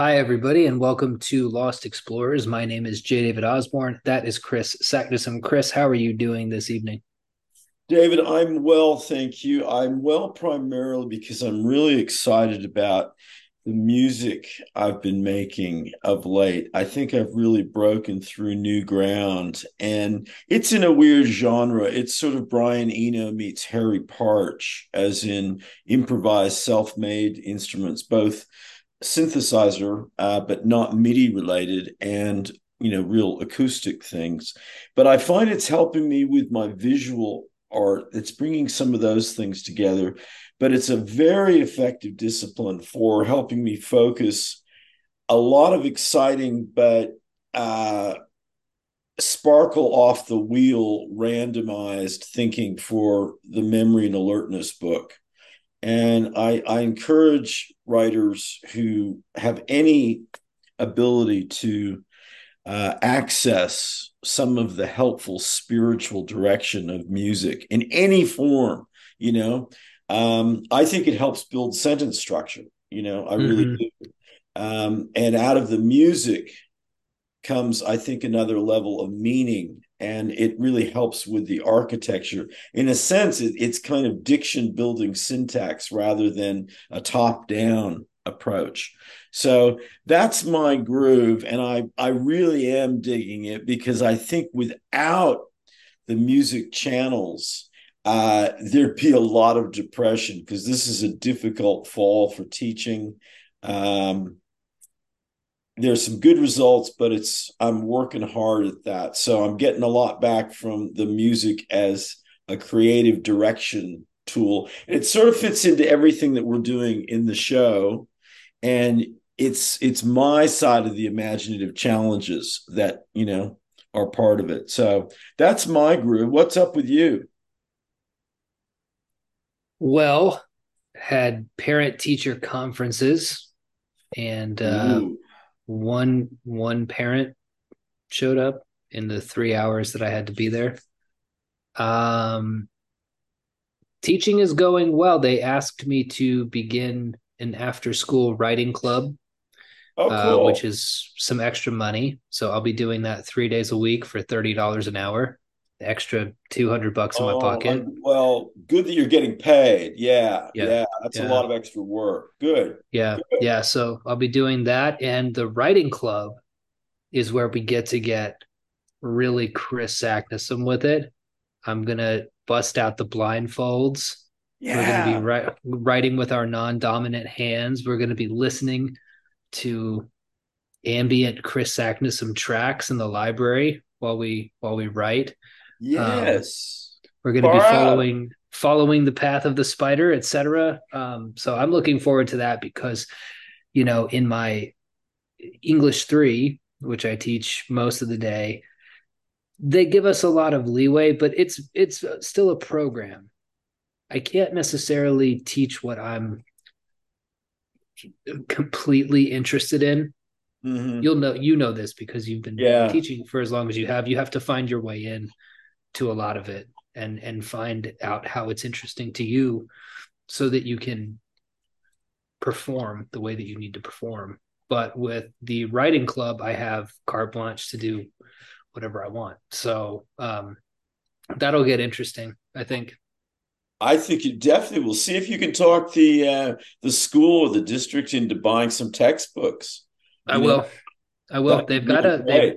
Hi, everybody, and welcome to Lost Explorers. My name is J. David Osborne. That is Kris Saknussemm. Kris, how are you doing this evening? David, I'm well, thank you. I'm well primarily because I'm really excited about the music I've been making of late. I think I've really broken through new ground, and it's in a weird genre. It's sort of Brian Eno meets Harry Partch, as in improvised, self made instruments, both synthesizer, uh, but not MIDI related, and you know, real acoustic things. But I find it's helping me with my visual art. It's bringing some of those things together, but it's a very effective discipline for helping me focus a lot of exciting but uh, sparkle off the wheel randomized thinking for the memory and alertness book and I, I encourage writers who have any ability to uh, access some of the helpful spiritual direction of music in any form, you know, um, I think it helps build sentence structure. You know, I really mm-hmm. do. Um, and out of the music comes, I think, another level of meaning and it really helps with the architecture. In a sense, it, it's kind of diction building syntax rather than a top down approach. So that's my groove, and I I really am digging it because I think without the music channels, uh, there'd be a lot of depression because this is a difficult fall for teaching. Um, there's some good results, but it's I'm working hard at that. So I'm getting a lot back from the music as a creative direction tool. And It sort of fits into everything that we're doing in the show. And it's it's my side of the imaginative challenges that, you know, are part of it. So that's my groove. What's up with you? Well, had parent teacher conferences and uh, one one parent showed up in the three hours that I had to be there. Um, teaching is going well. They asked me to begin an after school writing club, oh, cool. uh, which is some extra money. So I'll be doing that three days a week for thirty dollars an hour. Extra two hundred bucks in my oh, pocket. Well, good that you're getting paid. Yeah, yeah, yeah that's yeah. a lot of extra work. Good. Yeah, good. yeah. So I'll be doing that, and the writing club is where we get to get really Kris Saknussemm with it. I'm gonna bust out the blindfolds. Yeah. We're gonna be ri- writing with our non-dominant hands. We're gonna be listening to ambient Kris Saknussemm tracks in the library while we while we write. Yes. Um, we're going to be following out. following the path of the spider, etc. Um, so I'm looking forward to that because, you know, in my English three, which I teach most of the day, they give us a lot of leeway, but it's it's still a program. I can't necessarily teach what I'm completely interested in. Mm-hmm. You'll know you know this because you've been yeah. teaching for as long as you have. You have to find your way in to a lot of it and and find out how it's interesting to you so that you can perform the way that you need to perform but with the writing club i have carte blanche to do whatever i want so um that'll get interesting i think I think you definitely will see if you can talk the uh, the school or the district into buying some textbooks. I know? will. I will. They've got a they've,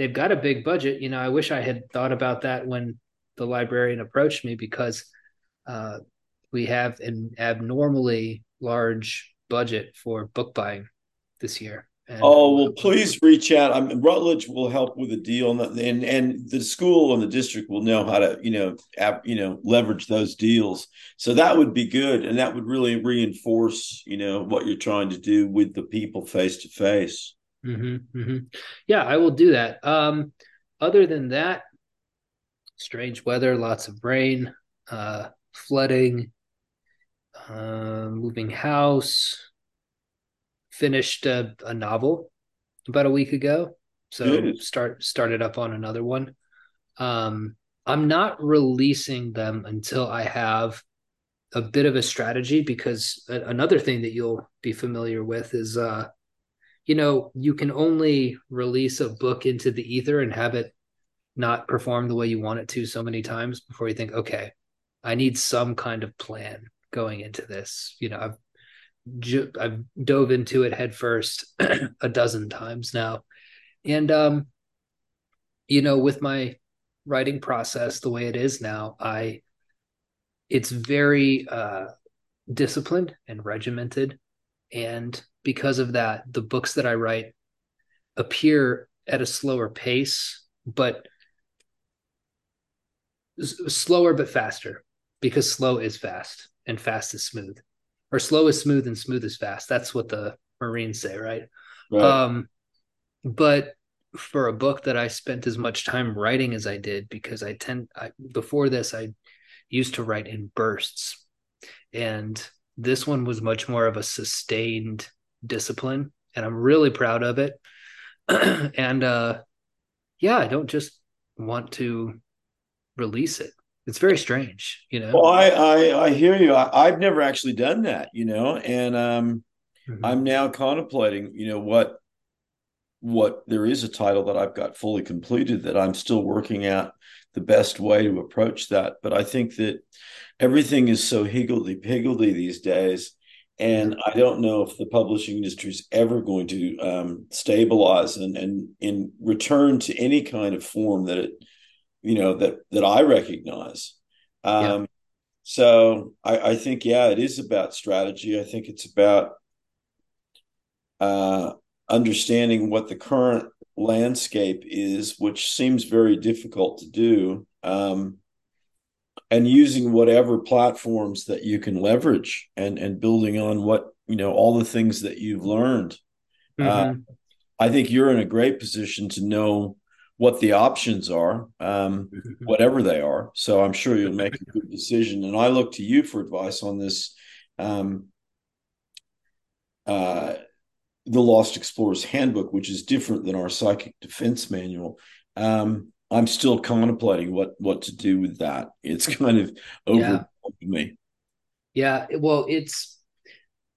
they've got a big budget. You know, I wish I had thought about that when the librarian approached me because uh, we have an abnormally large budget for book buying this year. And, oh well, please reach out. I mean, Routledge will help with a deal, and and the school and the district will know how to you know you know leverage those deals. So that would be good, and that would really reinforce you know what you're trying to do with the people face to face. Mm-hmm, mm-hmm. Yeah, I will do that. Um, other than that, strange weather, lots of rain, uh, flooding, uh, moving house. Finished a, a, novel about a week ago, so Good. start started up on another one. Um, I'm not releasing them until I have a bit of a strategy because another thing that you'll be familiar with is uh, you know, you can only release a book into the ether and have it not perform the way you want it to so many times before you think, okay, I need some kind of plan going into this. You know, I've I've dove into it headfirst a dozen times now, and um, you know, with my writing process the way it is now, I it's very uh, disciplined and regimented, and because of that, the books that I write appear at a slower pace, but slower but faster because slow is fast and fast is smooth or slow is smooth and smooth is fast that's what the marines say right, right. um but for a book that i spent as much time writing as i did because i tend I, before this i used to write in bursts and this one was much more of a sustained discipline and i'm really proud of it and uh yeah i don't just want to release it. It's very strange, you know. Well, I I, I hear you. I, have never actually done that, you know, and um, mm-hmm. I'm now contemplating, you know, what what there is a title that I've got fully completed that I'm still working out the best way to approach that. But I think that everything is so higgledy piggledy these days. And I don't know if the publishing industry is ever going to um, stabilize and, and in return to any kind of form that it you know that that I recognize. Um, yeah. So I, I think yeah, it is about strategy. I think it's about uh, understanding what the current landscape is, which seems very difficult to do, um, and using whatever platforms that you can leverage, and and building on what you know all the things that you've learned. Mm-hmm. Uh, I think you're in a great position to know what the options are, um, mm-hmm. whatever they are. So I'm sure you'll make a good decision. And I look to you for advice on this. Um, uh, the Lost Explorer's Handbook, which is different than our Psychic Defense Manual. Um, I'm still contemplating what what to do with that. It's kind of over yeah. me. Yeah, well, it's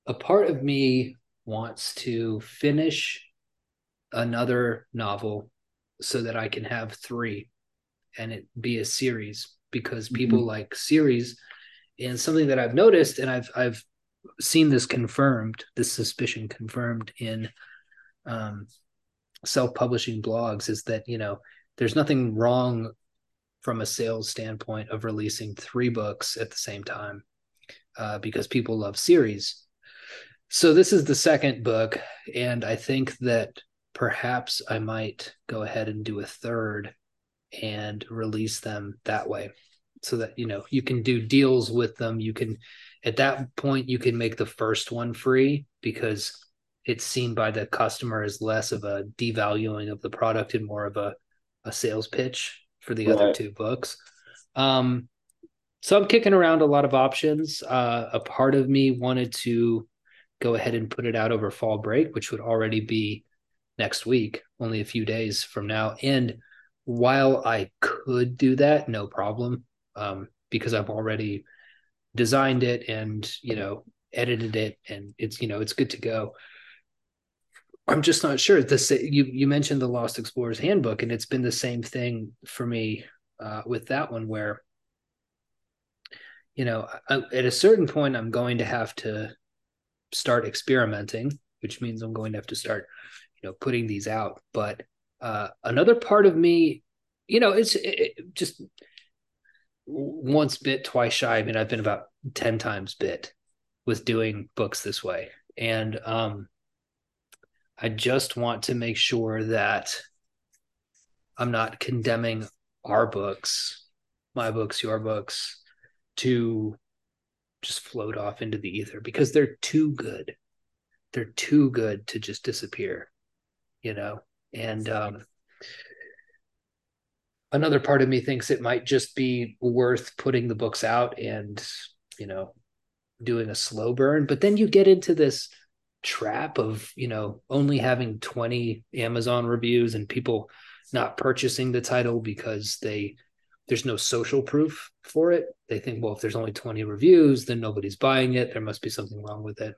a part of me wants to finish another novel so that I can have three and it be a series because people mm-hmm. like series and something that I've noticed and I've I've seen this confirmed this suspicion confirmed in um, self-publishing blogs is that you know there's nothing wrong from a sales standpoint of releasing three books at the same time uh, because people love series. So this is the second book and i think that perhaps I might go ahead and do a third and release them that way so that you know you can do deals with them. You can at that point you can make the first one free because it's seen by the customer as less of a devaluing of the product and more of a, a sales pitch for the right. other two books um so i'm kicking around a lot of options uh a part of me wanted to go ahead and put it out over fall break which would already be next week, only a few days from now. And while I could do that, no problem, um, because I've already designed it and you know edited it, and it's you know it's good to go. I'm just not sure. This you you mentioned the Lost Explorer's Handbook, and it's been the same thing for me uh, with that one, where you know I, at a certain point I'm going to have to start experimenting, which means I'm going to have to start you know putting these out. But uh, another part of me you know it's it, just once bit twice shy. I mean i've been about 10 times bit with doing books this way. And um i just want to make sure that i'm not condemning our books my books your books to just float off into the ether because they're too good. They're too good to just disappear you know? And um, another part of me thinks it might just be worth putting the books out and you know doing a slow burn. But then you get into this trap of you know only having 20 amazon reviews and people not purchasing the title because they there's no social proof for it. They think well if there's only 20 reviews then nobody's buying it. There must be something wrong with it.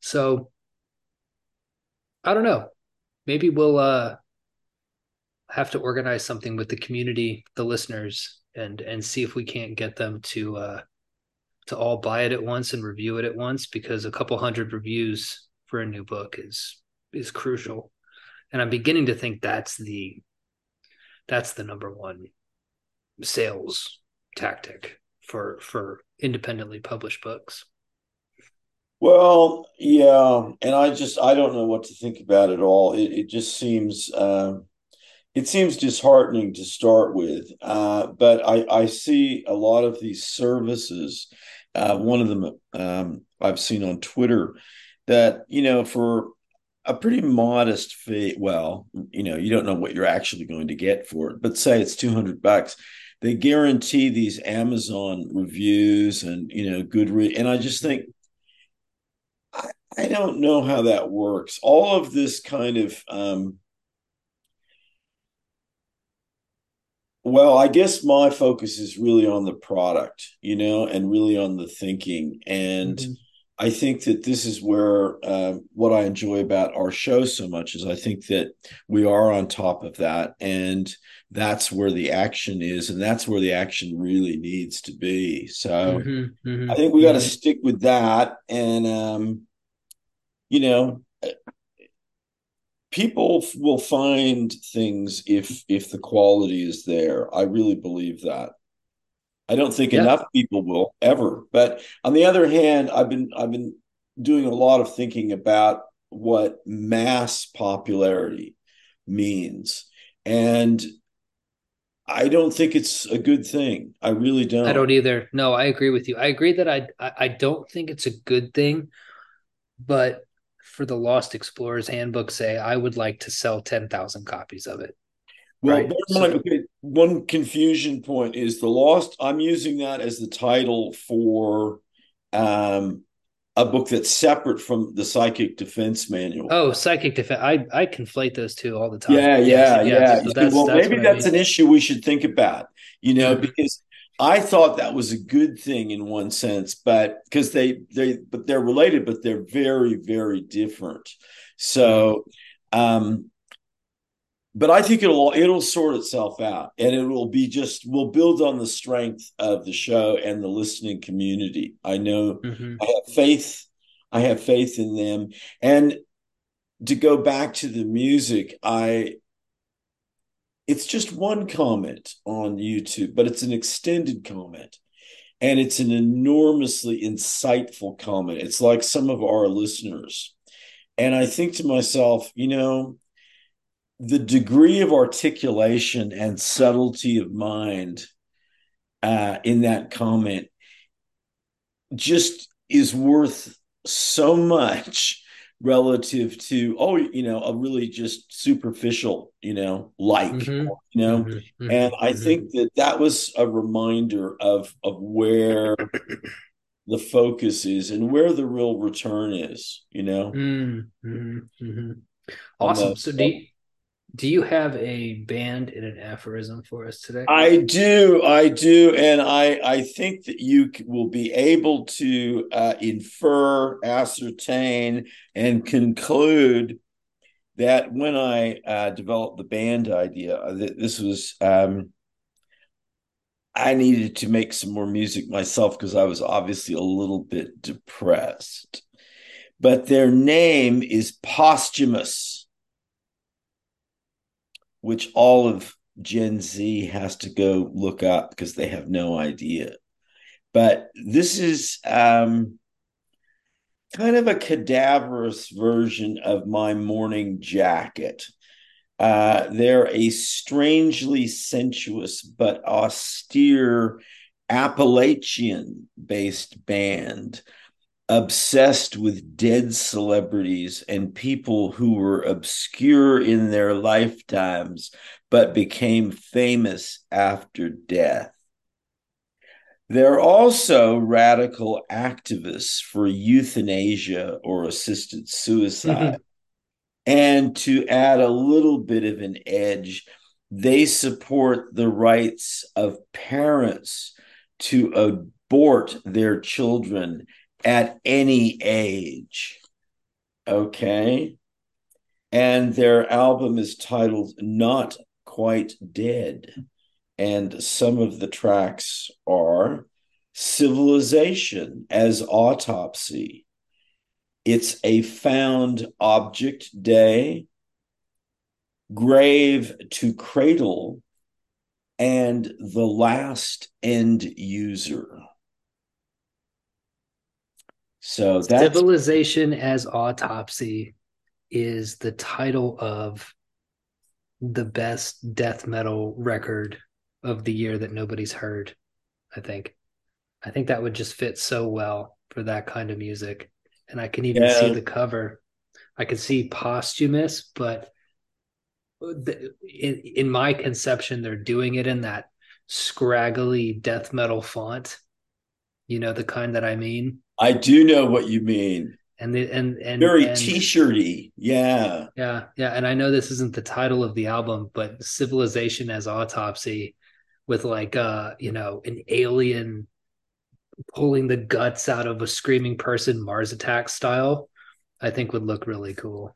So I don't know. Maybe we'll uh have to organize something with the community, the listeners, and and see if we can't get them to uh to all buy it at once and review it at once because a couple hundred reviews for a new book is is crucial. And I'm beginning to think that's the that's the number one sales tactic for for independently published books. Well, yeah, and I just I don't know what to think about it all. It, it just seems uh, it seems disheartening to start with, uh, but I I see a lot of these services. Uh, one of them um, I've seen on Twitter that you know for a pretty modest fee. Well, you know, you don't know what you're actually going to get for it, but say it's 200 bucks. They guarantee these Amazon reviews and, you know, good. Re- and I just think, I, I don't know how that works. All of this kind of, um, well, I guess my focus is really on the product, you know, and really on the thinking. And, mm-hmm I think that this is where uh, what I enjoy about our show so much is I think that we are on top of that, and that's where the action is, and that's where the action really needs to be. So mm-hmm, mm-hmm, I think we got to mm-hmm. stick with that, and um, you know, people will find things if if the quality is there. I really believe that. I don't think yeah. enough people will ever. But on the other hand, I've been I've been doing a lot of thinking about what mass popularity means. And I don't think it's a good thing. I really don't. I don't either. No, I agree with you. I agree that I I don't think it's a good thing, but for the Lost Explorers Handbook, say I would like to sell ten thousand copies of it. Well, right. so, okay, one confusion point is the lost. I'm using that as the title for um, a book that's separate from the psychic defense manual. Oh, psychic defense. I I conflate those two all the time. Yeah, yeah, yeah. yeah. So that's, well, that's maybe that's I mean. an issue we should think about. You know, because I thought that was a good thing in one sense, but because they they but they're related, but they're very very different. So. Um, but I think it'll it'll sort itself out, and it will be just we'll build on the strength of the show and the listening community. I know mm-hmm. I have faith. I have faith in them, and to go back to the music, I it's just one comment on YouTube, but it's an extended comment. And it's an enormously insightful comment. It's like some of our listeners. And I think to myself, you know, the degree of articulation and subtlety of mind uh, in that comment just is worth so much relative to oh you know a really just superficial you know like mm-hmm. you know mm-hmm. mm-hmm. and i mm-hmm. think that that was a reminder of of where the focus is and where the real return is you know mm-hmm. mm-hmm. awesome so do you, do you have a band and an aphorism for us today? I do, I do, and I I think that you will be able to uh, infer, ascertain, and conclude that when I uh, developed the band idea, uh, this was um, I needed to make some more music myself because I was obviously a little bit depressed. But their name is posthumous which all of Gen Z has to go look up because they have no idea. But this is um, kind of a cadaverous version of my morning jacket. Uh, they're a strangely sensuous but austere Appalachian based band obsessed with dead celebrities and people who were obscure in their lifetimes but became famous after death. They're also radical activists for euthanasia or assisted suicide. Mm-hmm. And to add a little bit of an edge, they support the rights of parents to abort their children at any age. Okay. and their album is titled Not Quite Dead. And some of the tracks are Civilization as Autopsy. It's a found object day, Grave to Cradle, and The Last End User. So that's Civilization as Autopsy is the title of the best death metal record of the year that nobody's heard. I think. I think that would just fit so well for that kind of music. And I can even yeah. see the cover. I can see posthumous, but in, in my conception, they're doing it in that scraggly death metal font. You know the kind that I mean. I do know what you mean and the, and and very and, t-shirty yeah yeah yeah and i know this isn't the title of the album but civilization as autopsy with like uh you know an alien pulling the guts out of a screaming person mars attack style i think would look really cool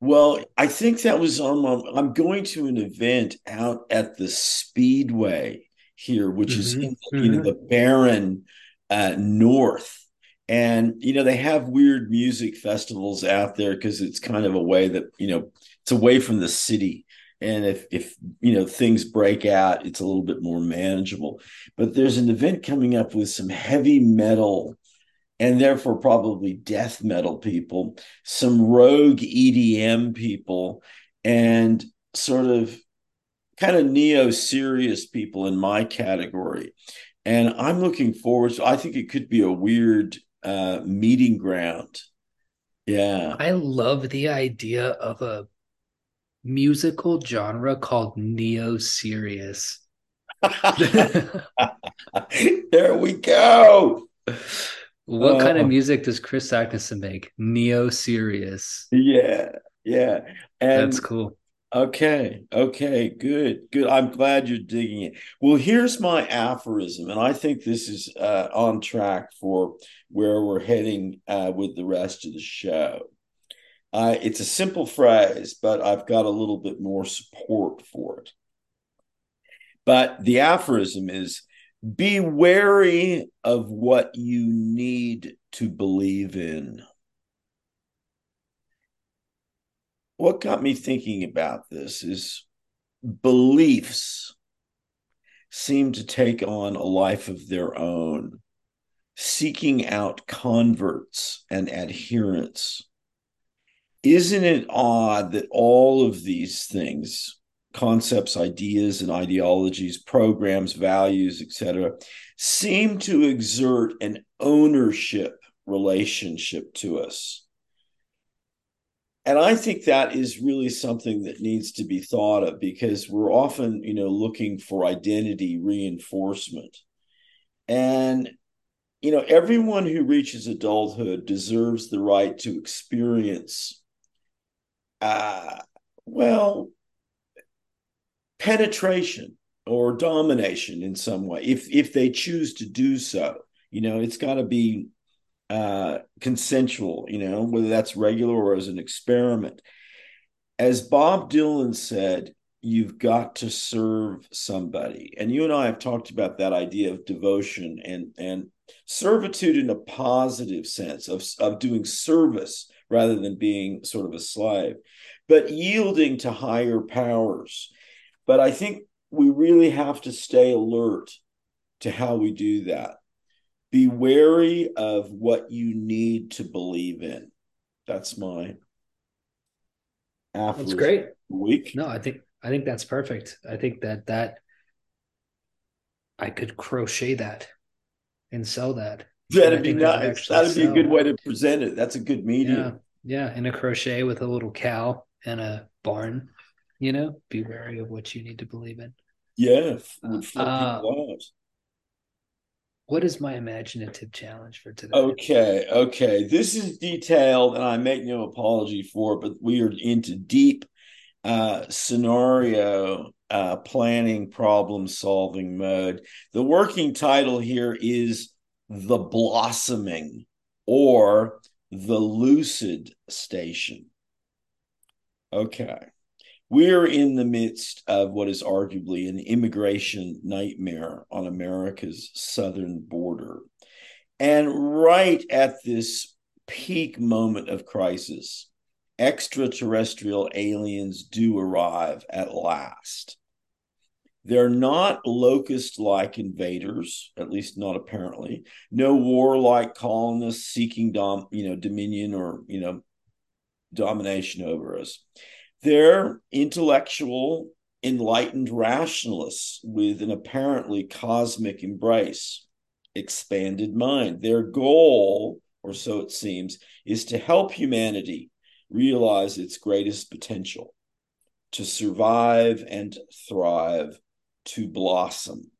well i think that was on my, i'm going to an event out at the speedway here which mm-hmm. is in, mm-hmm. you know mm-hmm. the barren uh, north and you know they have weird music festivals out there because it's kind of a way that you know it's away from the city. And if if you know things break out it's a little bit more manageable. But there's an event coming up with some heavy metal and therefore probably death metal people some rogue edm people and sort of kind of neo serious people in my category. And i'm looking forward to i think it could be a weird uh, meeting ground. Yeah. I love the idea of a musical genre called neo serious. there we go. What kind of oh. music does Kris Saknussemm make? Neo serious. Yeah, yeah. And That's cool. Okay. Okay. Good. Good. I'm glad you're digging it. Well, here's my aphorism, and I think this is uh, on track for where we're heading uh, with the rest of the show. Uh, it's a simple phrase, but I've got a little bit more support for it. But the aphorism is be wary of what you need to believe in. What got me thinking about this is beliefs seem to take on a life of their own, seeking out converts and adherents. Isn't it odd that all of these things, concepts, ideas, and ideologies, programs, values, etc., seem to exert an ownership relationship to us? And I think that is really something that needs to be thought of because we're often, you know, looking for identity reinforcement. And, you know, everyone who reaches adulthood deserves the right to experience, uh, well, penetration or domination in some way, if if they choose to do so. You know, it's got to be uh, consensual, you know, whether that's regular or as an experiment. As Bob Dylan said, you've got to serve somebody. And you and I have talked about that idea of devotion and, and servitude in a positive sense of, of doing service rather than being sort of a slave, but yielding to higher powers. But I think we really have to stay alert to how we do that be wary of what you need to believe in. That's my that's great week. No, I think I think that's perfect. I think that that I could crochet that and sell that. That'd be nice. That'd be a good way to present it. That's a good medium. Yeah, yeah, in a crochet with a little cow and a barn. You know, be wary of what you need to believe in. Yeah, uh, out what is my imaginative challenge for today? Okay, okay. This is detailed, and I make no apology for it, but we are into deep uh, scenario uh, planning, problem solving mode. The working title here is The Blossoming or The Lucid Station. Okay. We're in the midst of what is arguably an immigration nightmare on America's southern border. And right at this peak moment of crisis, extraterrestrial aliens do arrive at last. They're not locust like invaders, at least not apparently. No warlike colonists seeking dom, you know, dominion or, you know, domination over us. They're intellectual, enlightened rationalists with an apparently cosmic embrace, expanded mind. Their goal, or so it seems, is to help humanity realize its greatest potential, to survive and thrive, to blossom.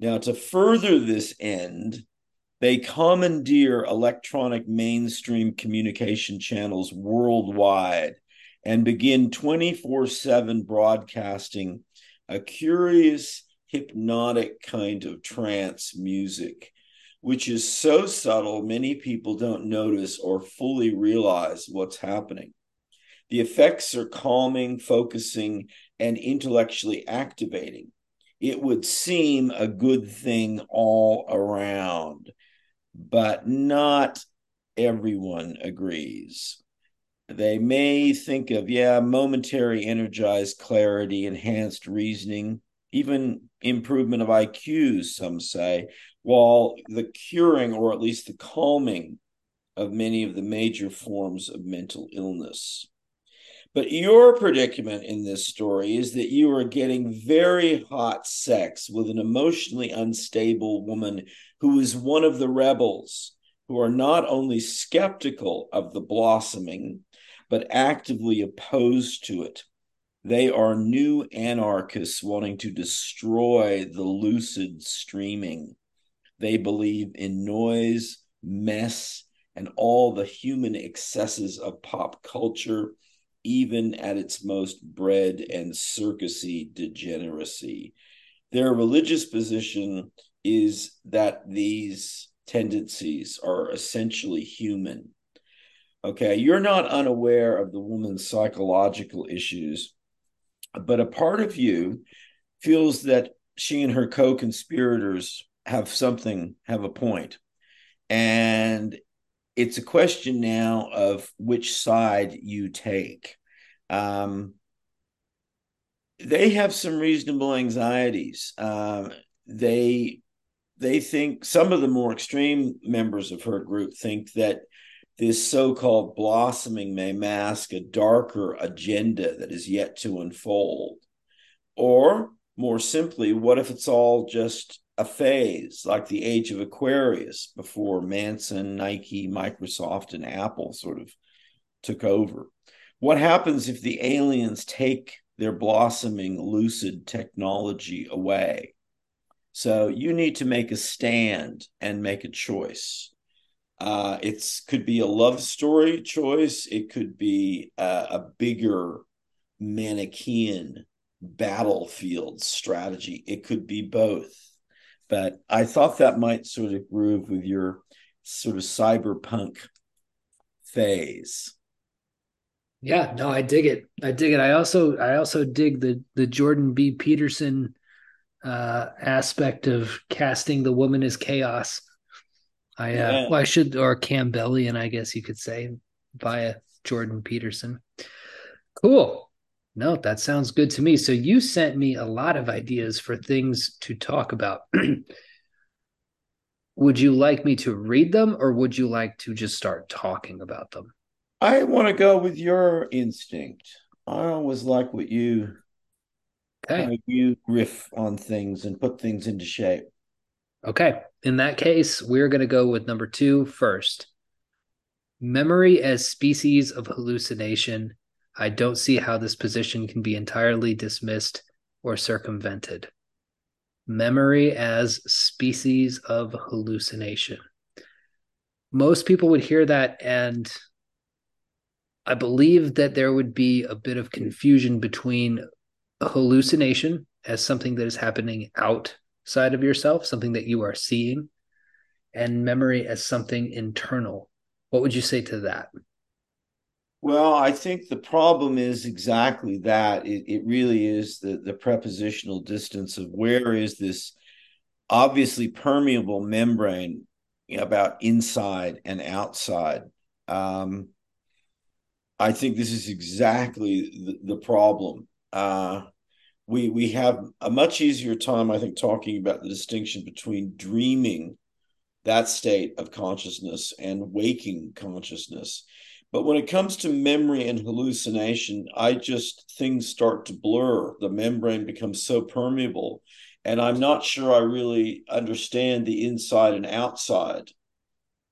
Now, to further this end, they commandeer electronic mainstream communication channels worldwide and begin 24 7 broadcasting a curious, hypnotic kind of trance music, which is so subtle many people don't notice or fully realize what's happening. The effects are calming, focusing, and intellectually activating. It would seem a good thing all around, but not everyone agrees. They may think of, yeah, momentary energized clarity, enhanced reasoning, even improvement of IQs, some say, while the curing or at least the calming of many of the major forms of mental illness. But your predicament in this story is that you are getting very hot sex with an emotionally unstable woman who is one of the rebels who are not only skeptical of the blossoming, but actively opposed to it. They are new anarchists wanting to destroy the lucid streaming. They believe in noise, mess, and all the human excesses of pop culture, even at its most bred and circusy degeneracy. Their religious position is that these tendencies are essentially human Okay, you're not unaware of the woman's psychological issues, but a part of you feels that she and her co conspirators have something, have a point. And it's a question now of which side you take. Um, they have some reasonable anxieties. Um, they they think some of the more extreme members of her group think that this so called blossoming may mask a darker agenda that is yet to unfold. Or, more simply, what if it's all just a phase like the age of Aquarius before Manson, Nike, Microsoft, and Apple sort of took over? What happens if the aliens take their blossoming lucid technology away? So you need to make a stand and make a choice. Uh, it's could be a love story choice. It could be a, a bigger Manichean battlefield strategy. It could be both. But I thought that might sort of groove with your sort of cyberpunk phase. Yeah, no, I dig it. I dig it. I also I also dig the the Jordan B. Peterson uh aspect of casting the woman as chaos. I uh, yeah. well, I should or Campbellian, I guess you could say, via Jordan Peterson. Cool. No, that sounds good to me. So you sent me a lot of ideas for things to talk about. would you like me to read them or would you like to just start talking about them? I want to go with your instinct. I always like what you okay. you riff on things and put things into shape. Okay. In that case, we're going to go with number two first. Memory as species of hallucination. I don't see how this position can be entirely dismissed or circumvented. Memory as species of hallucination. Most people would hear that, and I believe that there would be a bit of confusion between hallucination as something that is happening out side of yourself, something that you are seeing, and memory as something internal. What would you say to that? Well, I think the problem is exactly that. It, it really is the, the prepositional distance of where is this obviously permeable membrane about inside and outside. Um, I think this is exactly the, the problem. Uh, we we have a much easier time, I think, talking about the distinction between dreaming, that state of consciousness, and waking consciousness. But when it comes to memory and hallucination, I just things start to blur. The membrane becomes so permeable and I'm not sure I really understand the inside and outside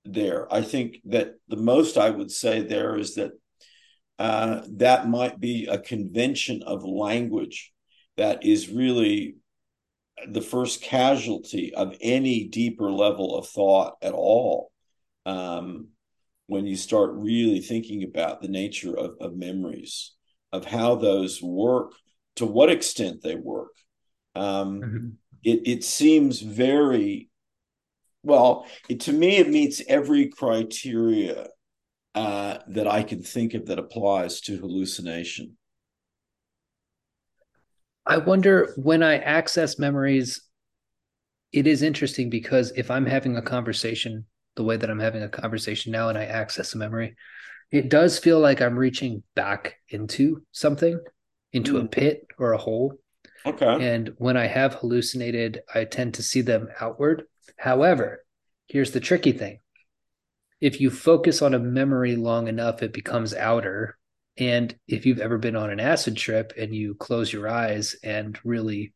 there. I think that the most I would say there is that uh, that might be a convention of language that is really the first casualty of any deeper level of thought at all. Um, when you start really thinking about the nature of, of memories, of how those work, to what extent they work, um, mm-hmm. it, it seems very well. It, to me, it meets every criteria uh, that I can think of that applies to hallucination. I wonder when I access memories, it is interesting because if I'm having a conversation the way that I'm having a conversation now and I access a memory, it does feel like I'm reaching back into something, into mm. a pit or a hole. Okay. And when I have hallucinated, I tend to see them outward. However, here's the tricky thing if you focus on a memory long enough, it becomes outer. And if you've ever been on an acid trip and you close your eyes and really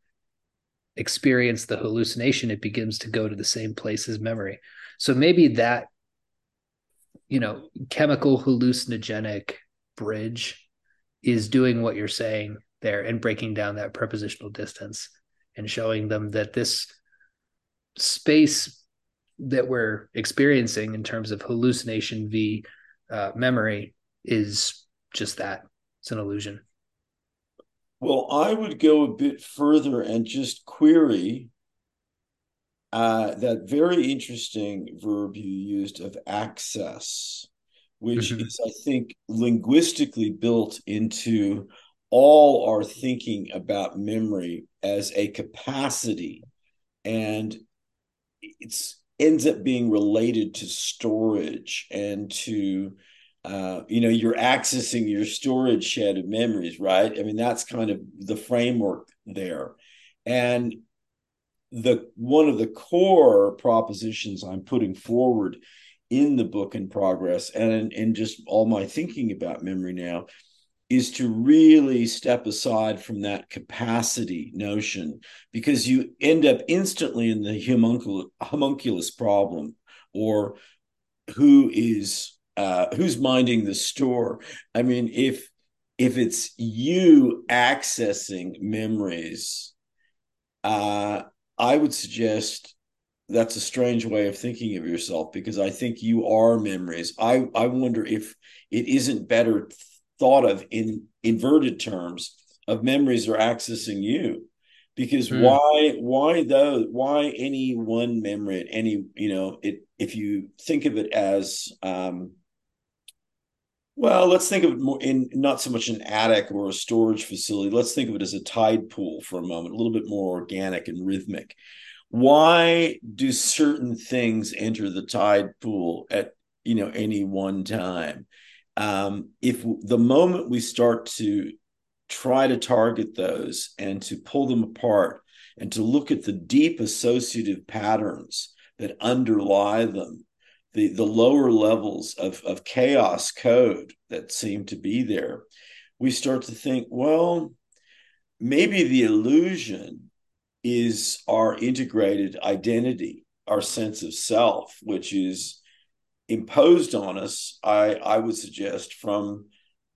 experience the hallucination, it begins to go to the same place as memory. So maybe that, you know, chemical hallucinogenic bridge is doing what you're saying there and breaking down that prepositional distance and showing them that this space that we're experiencing in terms of hallucination v uh, memory is just that. It's an illusion. Well i would go a bit further and just query uh, that very interesting verb you used of access which mm-hmm. is i think linguistically built into all our thinking about memory as a capacity. And it ends up being related to storage and to uh, you know you're accessing your storage shed of memories right? I mean that's kind of the framework there. And the one of the core propositions i'm putting forward in the book in progress and in just all my thinking about memory now is to really step aside from that capacity notion because you end up instantly in the homuncul- homunculus problem or who is uh, who's minding the store i mean if if it's you accessing memories uh, i would suggest that's a strange way of thinking of yourself because i think you are memories i i wonder if it isn't better thought of in inverted terms of memories are accessing you because mm. why why though why any one memory at any you know it if you think of it as um well let's think of it more in not so much an attic or a storage facility. Let's think of it as a tide pool for a moment a little bit more organic and rhythmic. Why do certain things enter the tide pool at you know any one time? Um, if the moment we start to try to target those and to pull them apart and to look at the deep associative patterns that underlie them, the, the lower levels of, of chaos code that seem to be there, we start to think, well, maybe the illusion is our integrated identity, our sense of self, which is imposed on us, I, I would suggest, from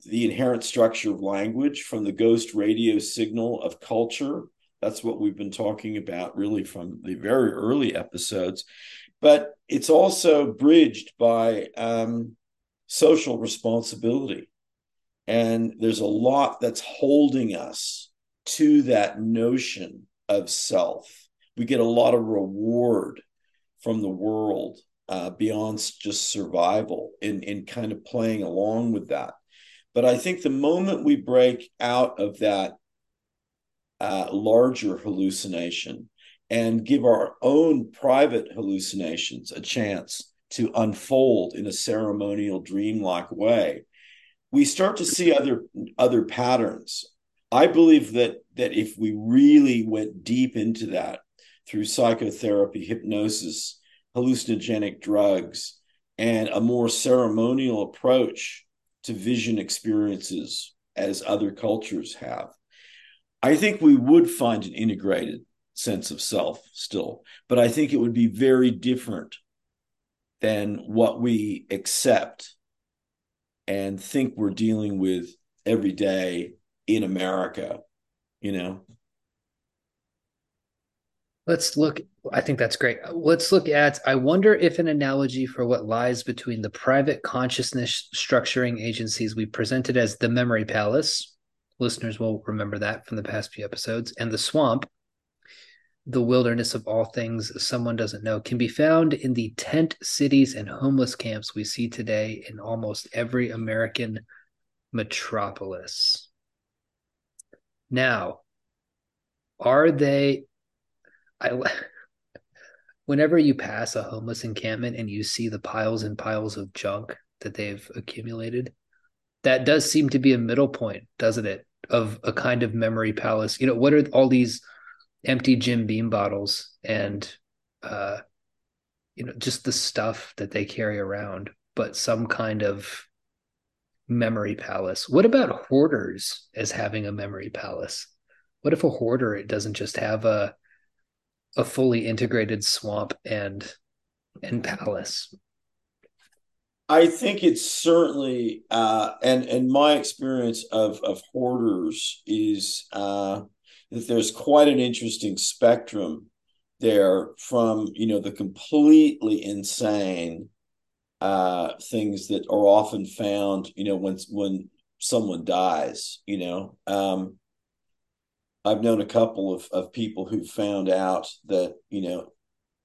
the inherent structure of language, from the ghost radio signal of culture. That's what we've been talking about really from the very early episodes. But it's also bridged by um, social responsibility. And there's a lot that's holding us to that notion of self. We get a lot of reward from the world uh, beyond just survival in in kind of playing along with that. But I think the moment we break out of that uh, larger hallucination and give our own private hallucinations a chance to unfold in a ceremonial dreamlike way we start to see other other patterns. I believe that that if we really went deep into that through psychotherapy hypnosis hallucinogenic drugs and a more ceremonial approach to vision experiences as other cultures have I think we would find an integrated sense of self still, but I think it would be very different than what we accept and think we're dealing with every day in America, you know. Let's look. I think that's great. Let's look at. I wonder if an analogy for what lies between the private consciousness structuring agencies we presented as the memory palace Listeners will remember that from the past few episodes. And the swamp, the wilderness of all things someone doesn't know, can be found in the tent cities and homeless camps we see today in almost every American metropolis. Now, are they? I whenever you pass a homeless encampment and you see the piles and piles of junk that they've accumulated, that does seem to be a middle point, doesn't it? of a kind of memory palace. You know, what are all these empty Jim Beam bottles and uh you know just the stuff that they carry around, but some kind of memory palace. What about hoarders as having a memory palace? What if a hoarder it doesn't just have a a fully integrated swamp and and palace? I think it's certainly, uh, and and my experience of of hoarders is uh, that there's quite an interesting spectrum there from you know the completely insane uh, things that are often found you know when when someone dies you know? Um, I've known a couple of of people who found out that you know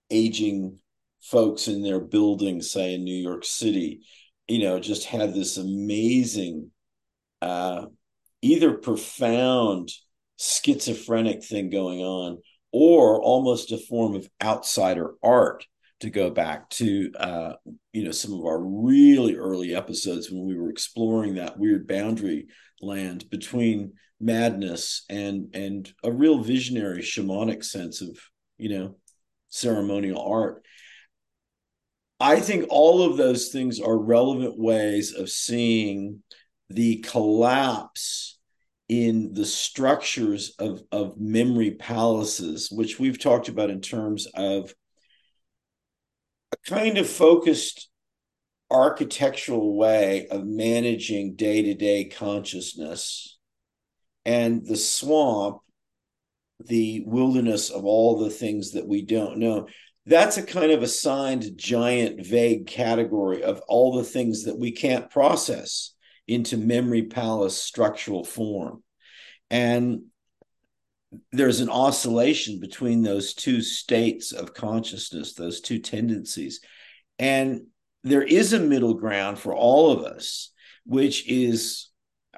aging folks in their buildings, say in New York City, you know, just had this amazing, uh, either profound schizophrenic thing going on or almost a form of outsider art to go back to uh, you know some of our really early episodes when we were exploring that weird boundary land between madness and and a real visionary shamanic sense of you know ceremonial art. I think all of those things are relevant ways of seeing the collapse in the structures of, of memory palaces, which we've talked about in terms of a kind of focused architectural way of managing day to day consciousness. And the swamp, the wilderness of all the things that we don't know, that's a kind of assigned giant vague category of all the things that we can't process into memory palace structural form. And there's an oscillation between those two states of consciousness those two tendencies. And there is a middle ground for all of us which is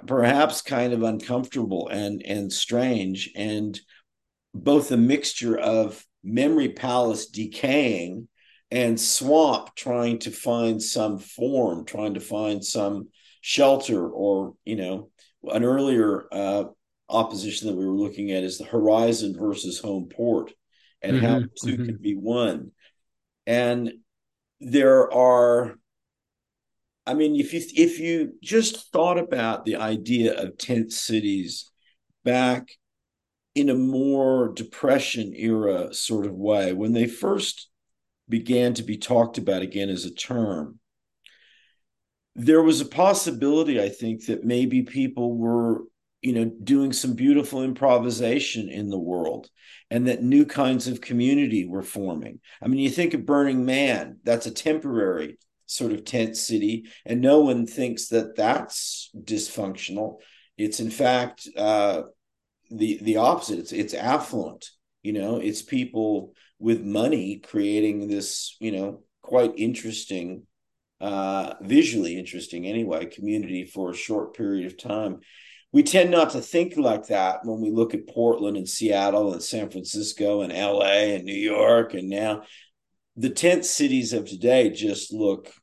perhaps kind of uncomfortable and and strange and both a mixture of memory palace decaying and swamp trying to find some form trying to find some shelter or you know an earlier uh, opposition that we were looking at is the horizon versus home port and mm-hmm, how 2 mm-hmm. can be one and there are i mean if you if you just thought about the idea of tent cities back in a more depression era sort of way when they first began to be talked about again as a term there was a possibility i think that maybe people were you know doing some beautiful improvisation in the world and that new kinds of community were forming i mean you think of burning man that's a temporary sort of tent city and no one thinks that that's dysfunctional it's in fact uh, the the opposite. It's it's affluent. You know, it's people with money creating this. You know, quite interesting uh, visually interesting anyway, community for a short period of time. We tend not to think like that when we look at Portland and Seattle and San Francisco and LA and New York. And now the tent cities of today just look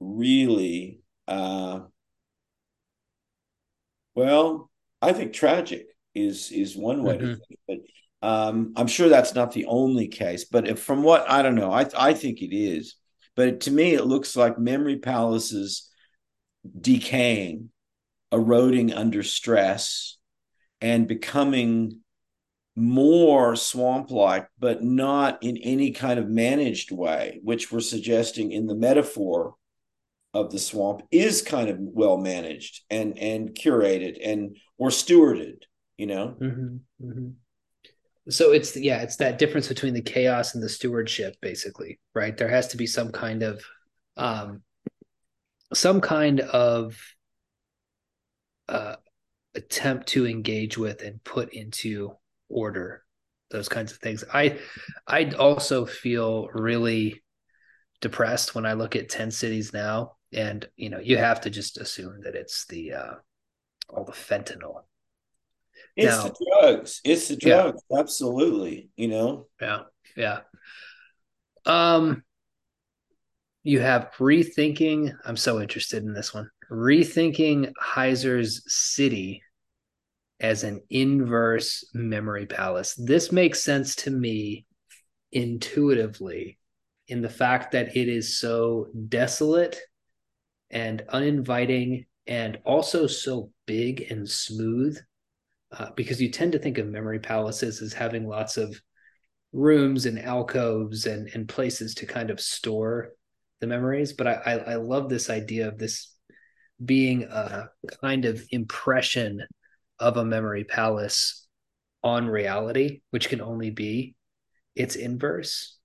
really, uh, well, I think tragic is is one way mm-hmm. to think. But um, I'm sure that's not the only case, but if, from what I don't know, I I think it is. But to me, it looks like memory palaces decaying, eroding under stress, and becoming more swamp-like, but not in any kind of managed way, which we're suggesting in the metaphor of the swamp is kind of well managed and and curated and or stewarded you know? Mm-hmm, mm-hmm so it's yeah it's that difference between the chaos and the stewardship basically right? There has to be some kind of um some kind of uh attempt to engage with and put into order those kinds of things. I i also feel really depressed when i look at 10 cities now and you know you have to just assume that it's the uh all the fentanyl it's now, the drugs. It's the drugs. Yeah. Absolutely. You know? Yeah. Yeah. Um, you have rethinking. I'm so interested in this one. Rethinking Heizer's city as an inverse memory palace. This makes sense to me intuitively in the fact that it is so desolate and uninviting and also so big and smooth uh, because you tend to think of memory palaces as having lots of rooms and alcoves and, and places to kind of store the memories. But I, I, I love this idea of this being a kind of impression of a memory palace on reality, which can only be its inverse.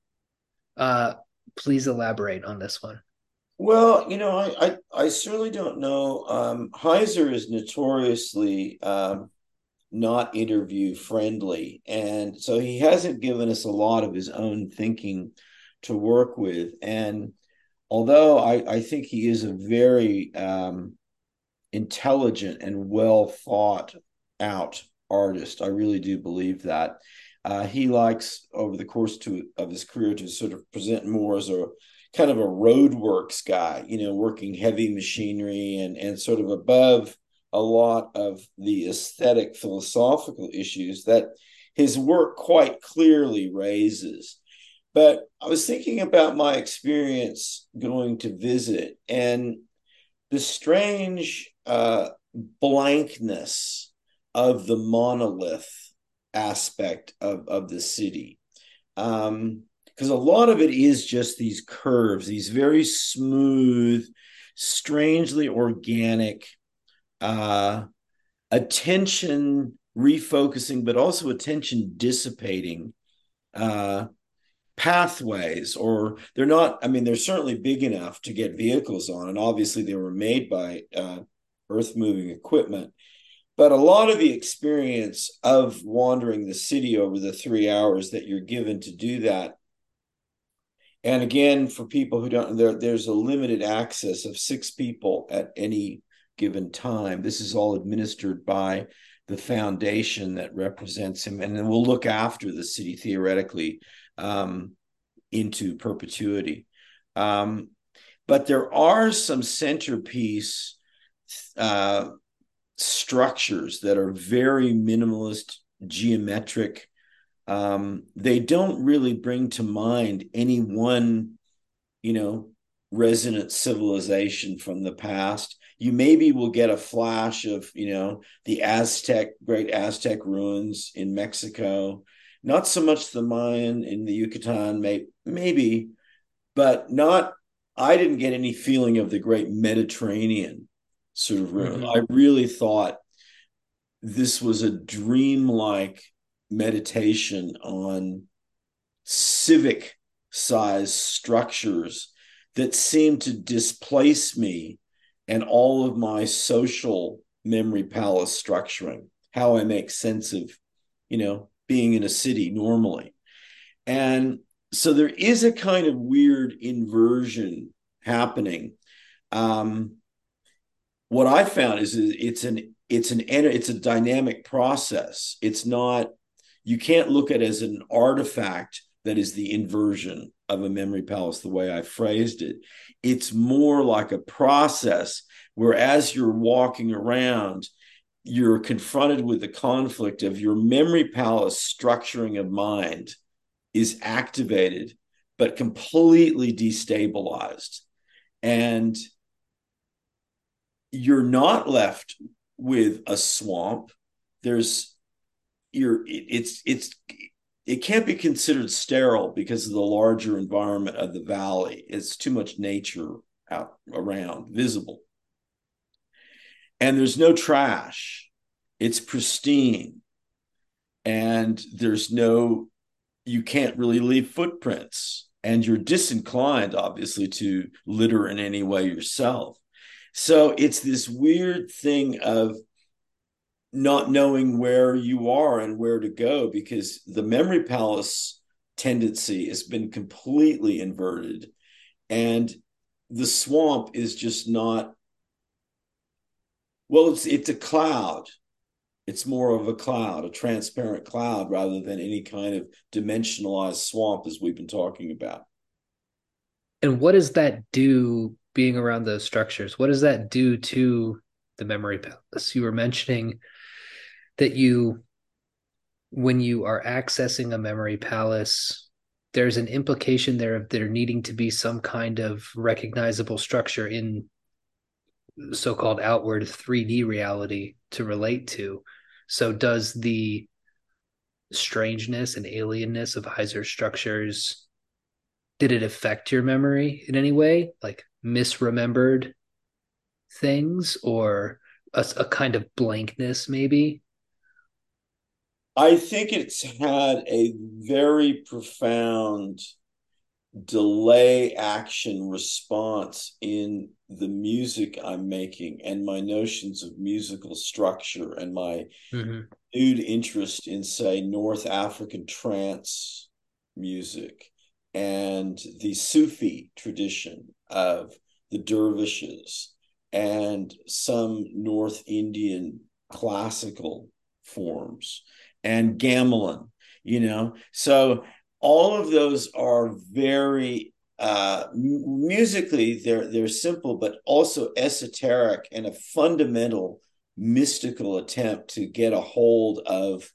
Uh, please elaborate on this one. Well, you know, I I, I certainly don't know. Um, Heizer is notoriously um, not interview friendly. And so he hasn't given us a lot of his own thinking to work with. And although I, I think he is a very um, intelligent and well thought out artist, I really do believe that. Uh, he likes over the course to, of his career to sort of present more as a kind of a roadworks guy, you know, working heavy machinery and and sort of above a lot of the aesthetic philosophical issues that his work quite clearly raises. But I was thinking about my experience going to visit and the strange uh, blankness of the monolith aspect of, of the city. Um, because a lot of it is just these curves, these very smooth, strangely organic uh, attention refocusing, but also attention dissipating uh, pathways, or they're not, I mean, they're certainly big enough to get vehicles on. And obviously, they were made by uh, earth moving equipment. But a lot of the experience of wandering the city over the three hours that you're given to do that and again, for people who don't, there, there's a limited access of six people at any given time. This is all administered by the foundation that represents him, and then we'll look after the city theoretically um, into perpetuity. Um, but there are some centerpiece uh, structures that are very minimalist, geometric. Um, they don't really bring to mind any one, you know, resonant civilization from the past you maybe will get a flash of you know the aztec great aztec ruins in mexico not so much the mayan in the yucatan may, maybe but not i didn't get any feeling of the great mediterranean sort of ruin mm-hmm. i really thought this was a dreamlike meditation on civic size structures that seemed to displace me and all of my social memory palace structuring, how I make sense of, you know, being in a city normally. And so there is a kind of weird inversion happening. Um, what I found is it's an it's an it's a dynamic process. It's not you can't look at it as an artifact that is the inversion of a memory palace the way I phrased it. It's more like a process where as you're walking around, you're confronted with the conflict of your memory palace structuring of mind is activated but completely destabilized and you're not left with a swamp there's you're it's it's it can't be considered sterile because of the larger environment of the valley. It's too much nature out around visible. And there's no trash. It's pristine. And there's no you can't really leave footprints. And you're disinclined obviously to litter in any way yourself. So it's this weird thing of not knowing where you are and where to go because the memory palace tendency has been completely inverted. And the swamp is just not well it's it's a cloud. It's more of a cloud a transparent cloud rather than any kind of dimensionalized swamp as we've been talking about. And what does that do being around those structures? What does that do to the memory palace? You were mentioning that you when you are accessing a memory palace there's an implication there of there needing to be some kind of recognizable structure in so-called outward 3D reality to relate to. So does the strangeness and alienness of Heizer structures did it affect your memory in any way? Like misremembered things or a, a kind of blankness maybe? I think it's had a very profound delay action response in the music I'm making and my notions of musical structure and my mm-hmm. nude interest in, say, North African trance music and the Sufi tradition of the dervishes and some North Indian classical forms and gamelan, you know. So all of those are very uh, musically they're they're simple but also esoteric and a fundamental mystical attempt to get a hold of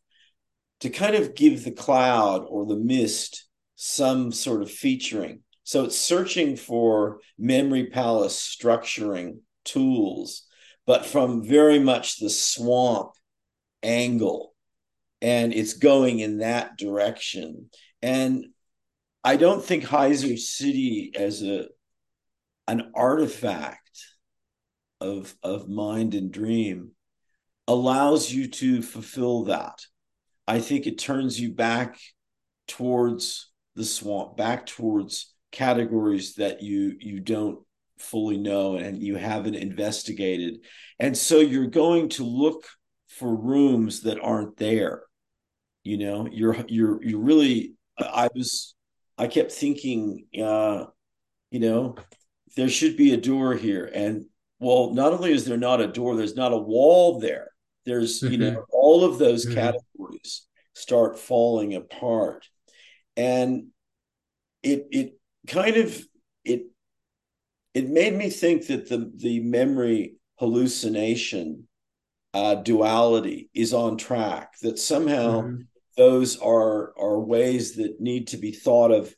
to kind of give the cloud or the mist some sort of featuring so it's searching for memory palace structuring tools but from very much the swamp angle and it's going in that direction. And I don't think Heizer City as a an artifact of of mind and dream allows you to fulfill that. I think it turns you back towards the swamp, back towards categories that you you don't fully know and you haven't investigated. And so you're going to look for rooms that aren't there you know you're you're you're really i was i kept thinking uh you know there should be a door here and well not only is there not a door there's not a wall there there's mm-hmm. you know all of those mm-hmm. categories start falling apart and it it kind of it it made me think that the the memory hallucination uh, duality is on track that somehow mm-hmm those are are ways that need to be thought of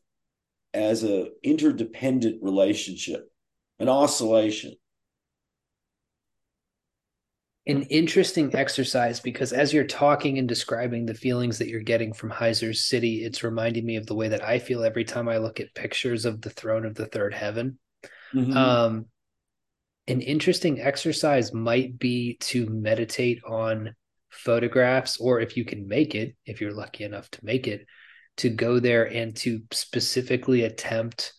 as a interdependent relationship an oscillation an interesting exercise because as you're talking and describing the feelings that you're getting from Heizer's city, it's reminding me of the way that I feel every time I look at pictures of the throne of the third heaven. Mm-hmm. Um, an interesting exercise might be to meditate on photographs, or if you can make it, if you're lucky enough to make it, to go there and to specifically attempt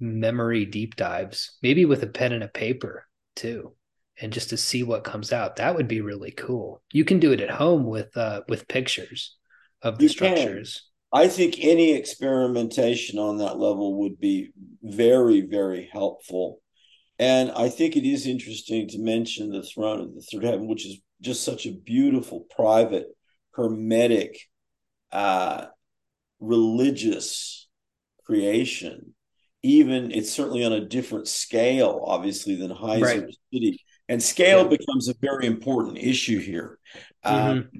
memory deep dives, maybe with a pen and a paper too, and just to see what comes out. That would be really cool. You can do it at home with uh with pictures of the you structures. I think any experimentation on that level would be very, very helpful. And I think it is interesting to mention the throne of the third heaven, which is just such a beautiful, private, hermetic, uh, religious creation. Even it's certainly on a different scale, obviously, than Heizer right. City. And scale yeah. becomes a very important issue here. Mm-hmm. Um,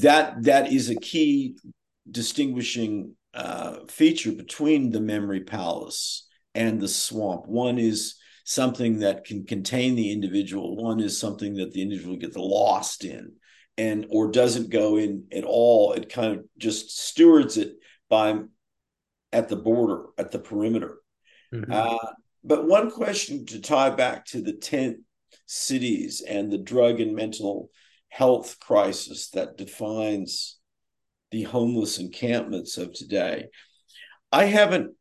that that is a key distinguishing uh, feature between the memory palace and the swamp. One is something that can contain the individual. One is something that the individual gets lost in, and or doesn't go in at all. It kind of just stewards it by at the border, at the perimeter. Mm-hmm. Uh, but one question to tie back to the tent cities and the drug and mental health crisis that defines the homeless encampments of today. I haven't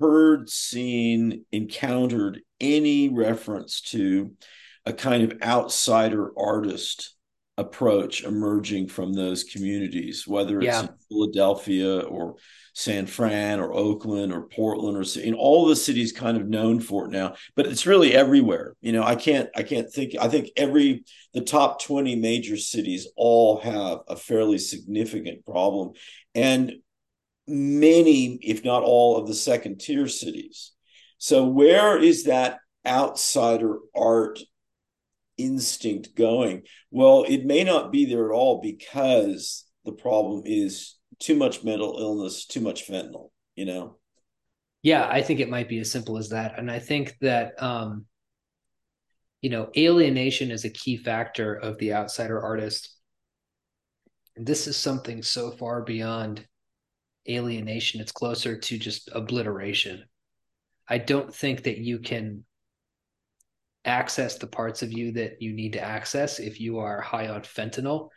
heard, seen, encountered any reference to a kind of outsider artist approach emerging from those communities, whether it's yeah. in Philadelphia or San Fran or Oakland or Portland or in all the cities kind of known for it now, but it's really everywhere. You know, I can't I can't think I think every the top 20 major cities all have a fairly significant problem and many if not all of the second tier cities. So where is that outsider art instinct going? Well, it may not be there at all because the problem is too much mental illness, too much fentanyl, you know? Yeah, I think it might be as simple as that. And I think that, um, you know, alienation is a key factor of the outsider artist. And this is something so far beyond alienation, it's closer to just obliteration. I don't think that you can access the parts of you that you need to access if you are high on fentanyl.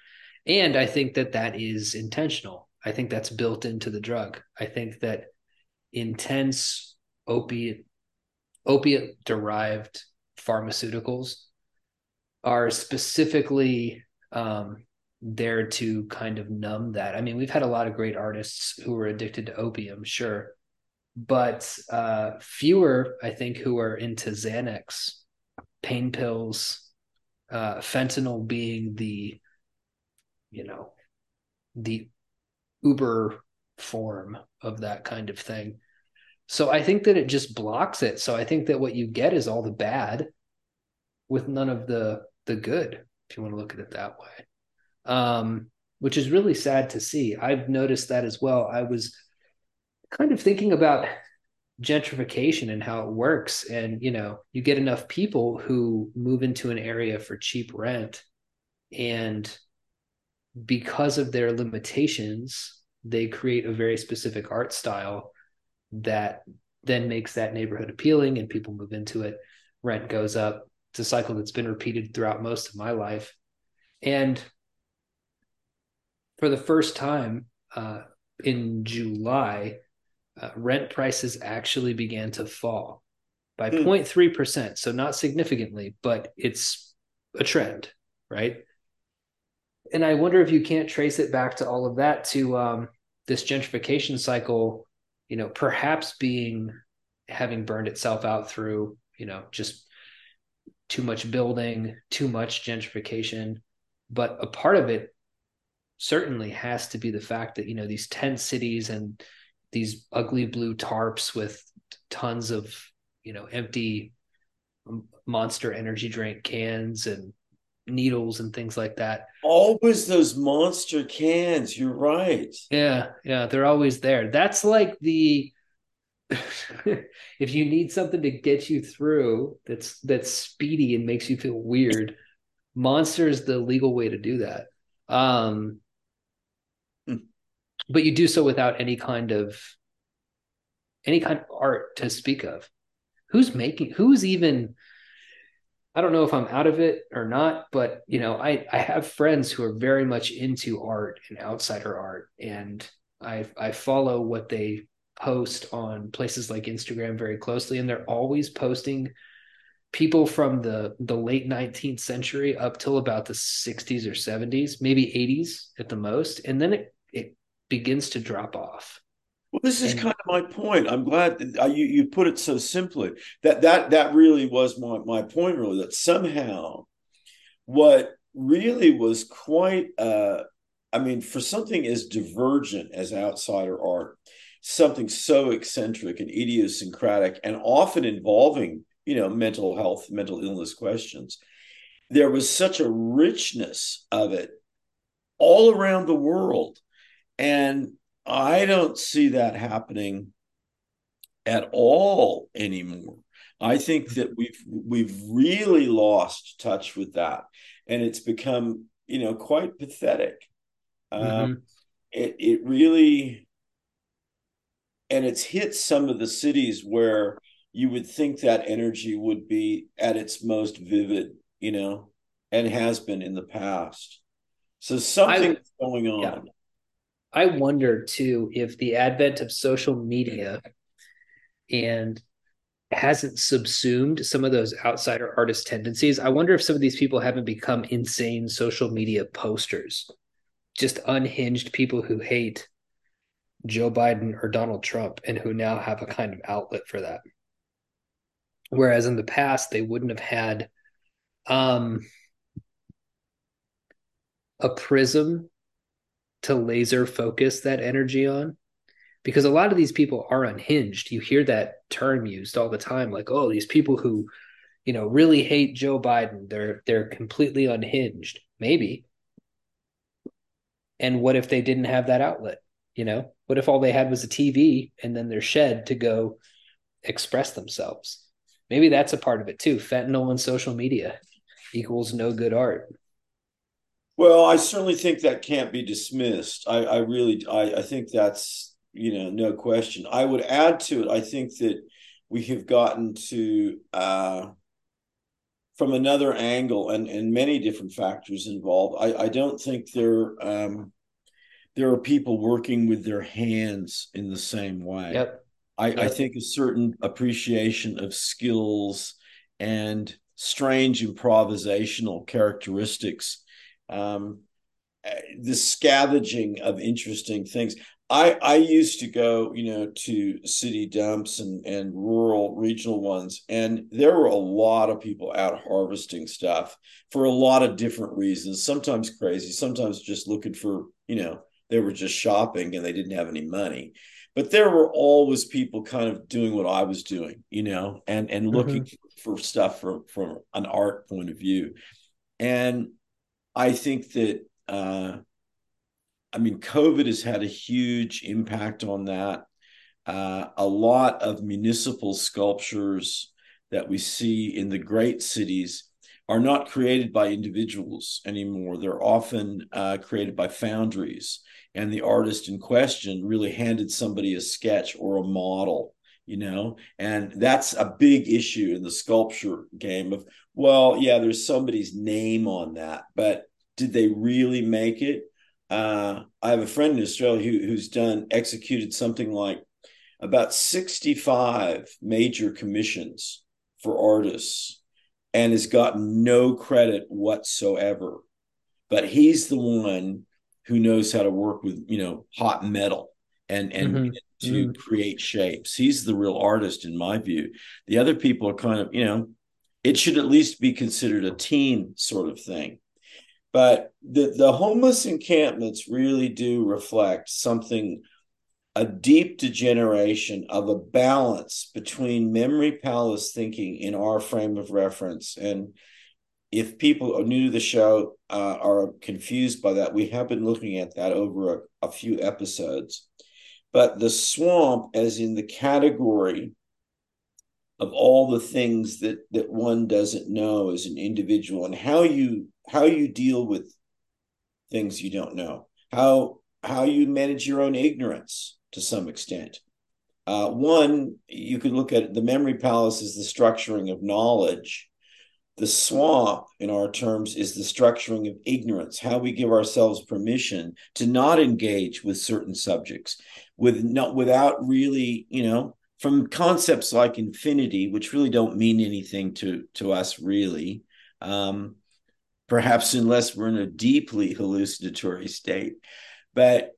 And I think that that is intentional. I think that's built into the drug. I think that intense opiate opiate derived pharmaceuticals are specifically um, there to kind of numb that. I mean, we've had a lot of great artists who were addicted to opium, sure, but uh, fewer, I think, who are into Xanax, pain pills, uh, fentanyl being the, you know, the uber form of that kind of thing. So I think that it just blocks it. So I think that what you get is all the bad with none of the the good, if you want to look at it that way. Um, which is really sad to see. I've noticed that as well. I was kind of thinking about gentrification and how it works and you know you get enough people who move into an area for cheap rent and because of their limitations, they create a very specific art style that then makes that neighborhood appealing and people move into it. Rent goes up. It's a cycle that's been repeated throughout most of my life. And for the first time uh, in July, uh, rent prices actually began to fall by mm. 0.3%. So, not significantly, but it's a trend, right? and I wonder if you can't trace it back to all of that to um, this gentrification cycle, you know, perhaps being having burned itself out through, you know, just too much building, too much gentrification. But a part of it certainly has to be the fact that, you know, these tent cities and these ugly blue tarps with tons of, you know, empty monster energy drink cans and needles and things like that. Always those monster cans. You're right. Yeah, yeah, they're always there. That's like the if you need something to get you through that's that's speedy and makes you feel weird, monster is the legal way to do that. Um. But you do so without any kind of any kind of art to speak of. Who's making who's even I don't know if I'm out of it or not, but you know, I I have friends who are very much into art and outsider art, and I I follow what they post on places like Instagram very closely, and they're always posting people from the the late 19th century up till about the 60s or 70s, maybe 80s at the most, and then it it begins to drop off. Well, this is and, kind of my point. I'm glad that you you put it so simply. That that that really was my my point. Really, that somehow what really was quite. Uh, I mean, for something as divergent as outsider art, something so eccentric and idiosyncratic, and often involving you know mental health, mental illness questions, there was such a richness of it all around the world, and I don't see that happening at all anymore. I think that we've we've really lost touch with that, and it's become you know quite pathetic. Um, mm-hmm. Um, it it really, and it's hit some of the cities where you would think that energy would be at its most vivid, you know, and has been in the past. So something's I, going on. Yeah. I wonder too if the advent of social media and hasn't subsumed some of those outsider artist tendencies. I wonder if some of these people haven't become insane social media posters, just unhinged people who hate Joe Biden or Donald Trump and who now have a kind of outlet for that. Whereas in the past, they wouldn't have had um, a prism to laser focus that energy on? Because a lot of these people are unhinged. You hear that term used all the time like oh these people who you know really hate joe biden they're they're completely unhinged. Maybe. And what if they didn't have that outlet you know? What if all they had was a tv and then their shed to go express themselves? Maybe that's a part of it too. Fentanyl and social media equals no good art well, I certainly think that can't be dismissed. I, I really, I, I think that's you know no question. I would add to it. I think that we have gotten to uh, from another angle and and many different factors involved. I, I don't think there um, there are people working with their hands in the same way. Yep. I, yep. I think a certain appreciation of skills and strange improvisational characteristics um, the scavenging of interesting things. I I used to go, you know, to city dumps and and rural regional ones, and there were a lot of people out harvesting stuff for a lot of different reasons. Sometimes crazy, sometimes just looking for, you know, they were just shopping and they didn't have any money. But there were always people kind of doing what I was doing, you know, and and looking mm-hmm. for stuff from from an art point of view. And I think that uh, I mean COVID has had a huge impact on that. Uh, a lot of municipal sculptures that we see in the great cities are not created by individuals anymore. They're often uh, created by foundries, and the artist in question really handed somebody a sketch or a model you know? And that's a big issue in the sculpture game of well yeah there's somebody's name on that but did they really make it? Uh, i have a friend in australia who, who's done executed something like about 65 major commissions for artists and has gotten no credit whatsoever. But he's the one who knows how to work with you know hot metal and and mm-hmm to mm. create shapes. He's the real artist, in my view. The other people are kind of, you know, it should at least be considered a team sort of thing. But the, the homeless encampments really do reflect something, a deep degeneration of a balance between memory palace thinking in our frame of reference. And if people are new to the show uh, are confused by that, we have been looking at that over a, a few episodes but the swamp as in the category of all the things that that one doesn't know as an individual and how you how you deal with things you don't know how how you manage your own ignorance to some extent. Uh, one you could look at the memory palace as the structuring of knowledge the swamp, in our terms, is the structuring of ignorance, how we give ourselves permission to not engage with certain subjects, with not without really, you know, from concepts like infinity, which really don't mean anything to to us really. Um, perhaps unless we're in a deeply hallucinatory state. But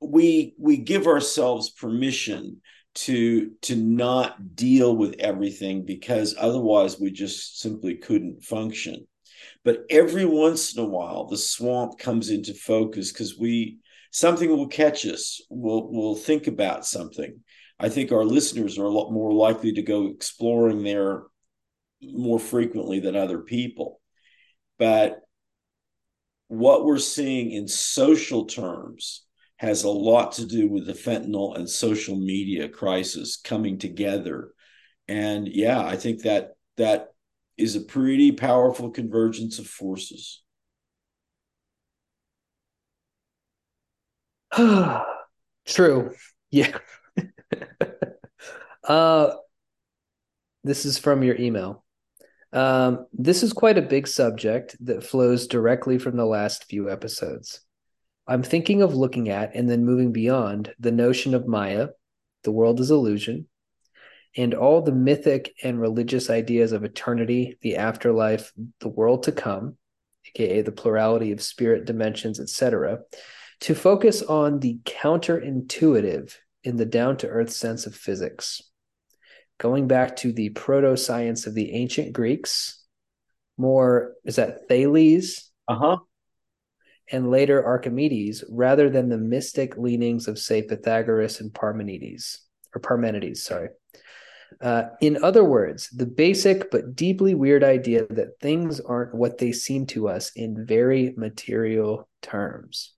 we we give ourselves permission to to not deal with everything because otherwise we just simply couldn't function. But every once in a while the swamp comes into focus because we something will catch us. We'll we'll think about something. I think our listeners are a lot more likely to go exploring there more frequently than other people. But what we're seeing in social terms has a lot to do with the fentanyl and social media crisis coming together. And yeah, I think that that is a pretty powerful convergence of forces. True. Yeah. uh this is from your email. Um, this is quite a big subject that flows directly from the last few episodes. I'm thinking of looking at and then moving beyond the notion of Maya, the world is illusion, and all the mythic and religious ideas of eternity, the afterlife, the world to come, aka the plurality of spirit dimensions, etc., to focus on the counterintuitive in the down to earth sense of physics. Going back to the proto science of the ancient Greeks, more is that Thales? Uh huh and later Archimedes, rather than the mystic leanings of, say, Pythagoras and Parmenides, or Parmenides, sorry. Uh, in other words, the basic but deeply weird idea that things aren't what they seem to us in very material terms.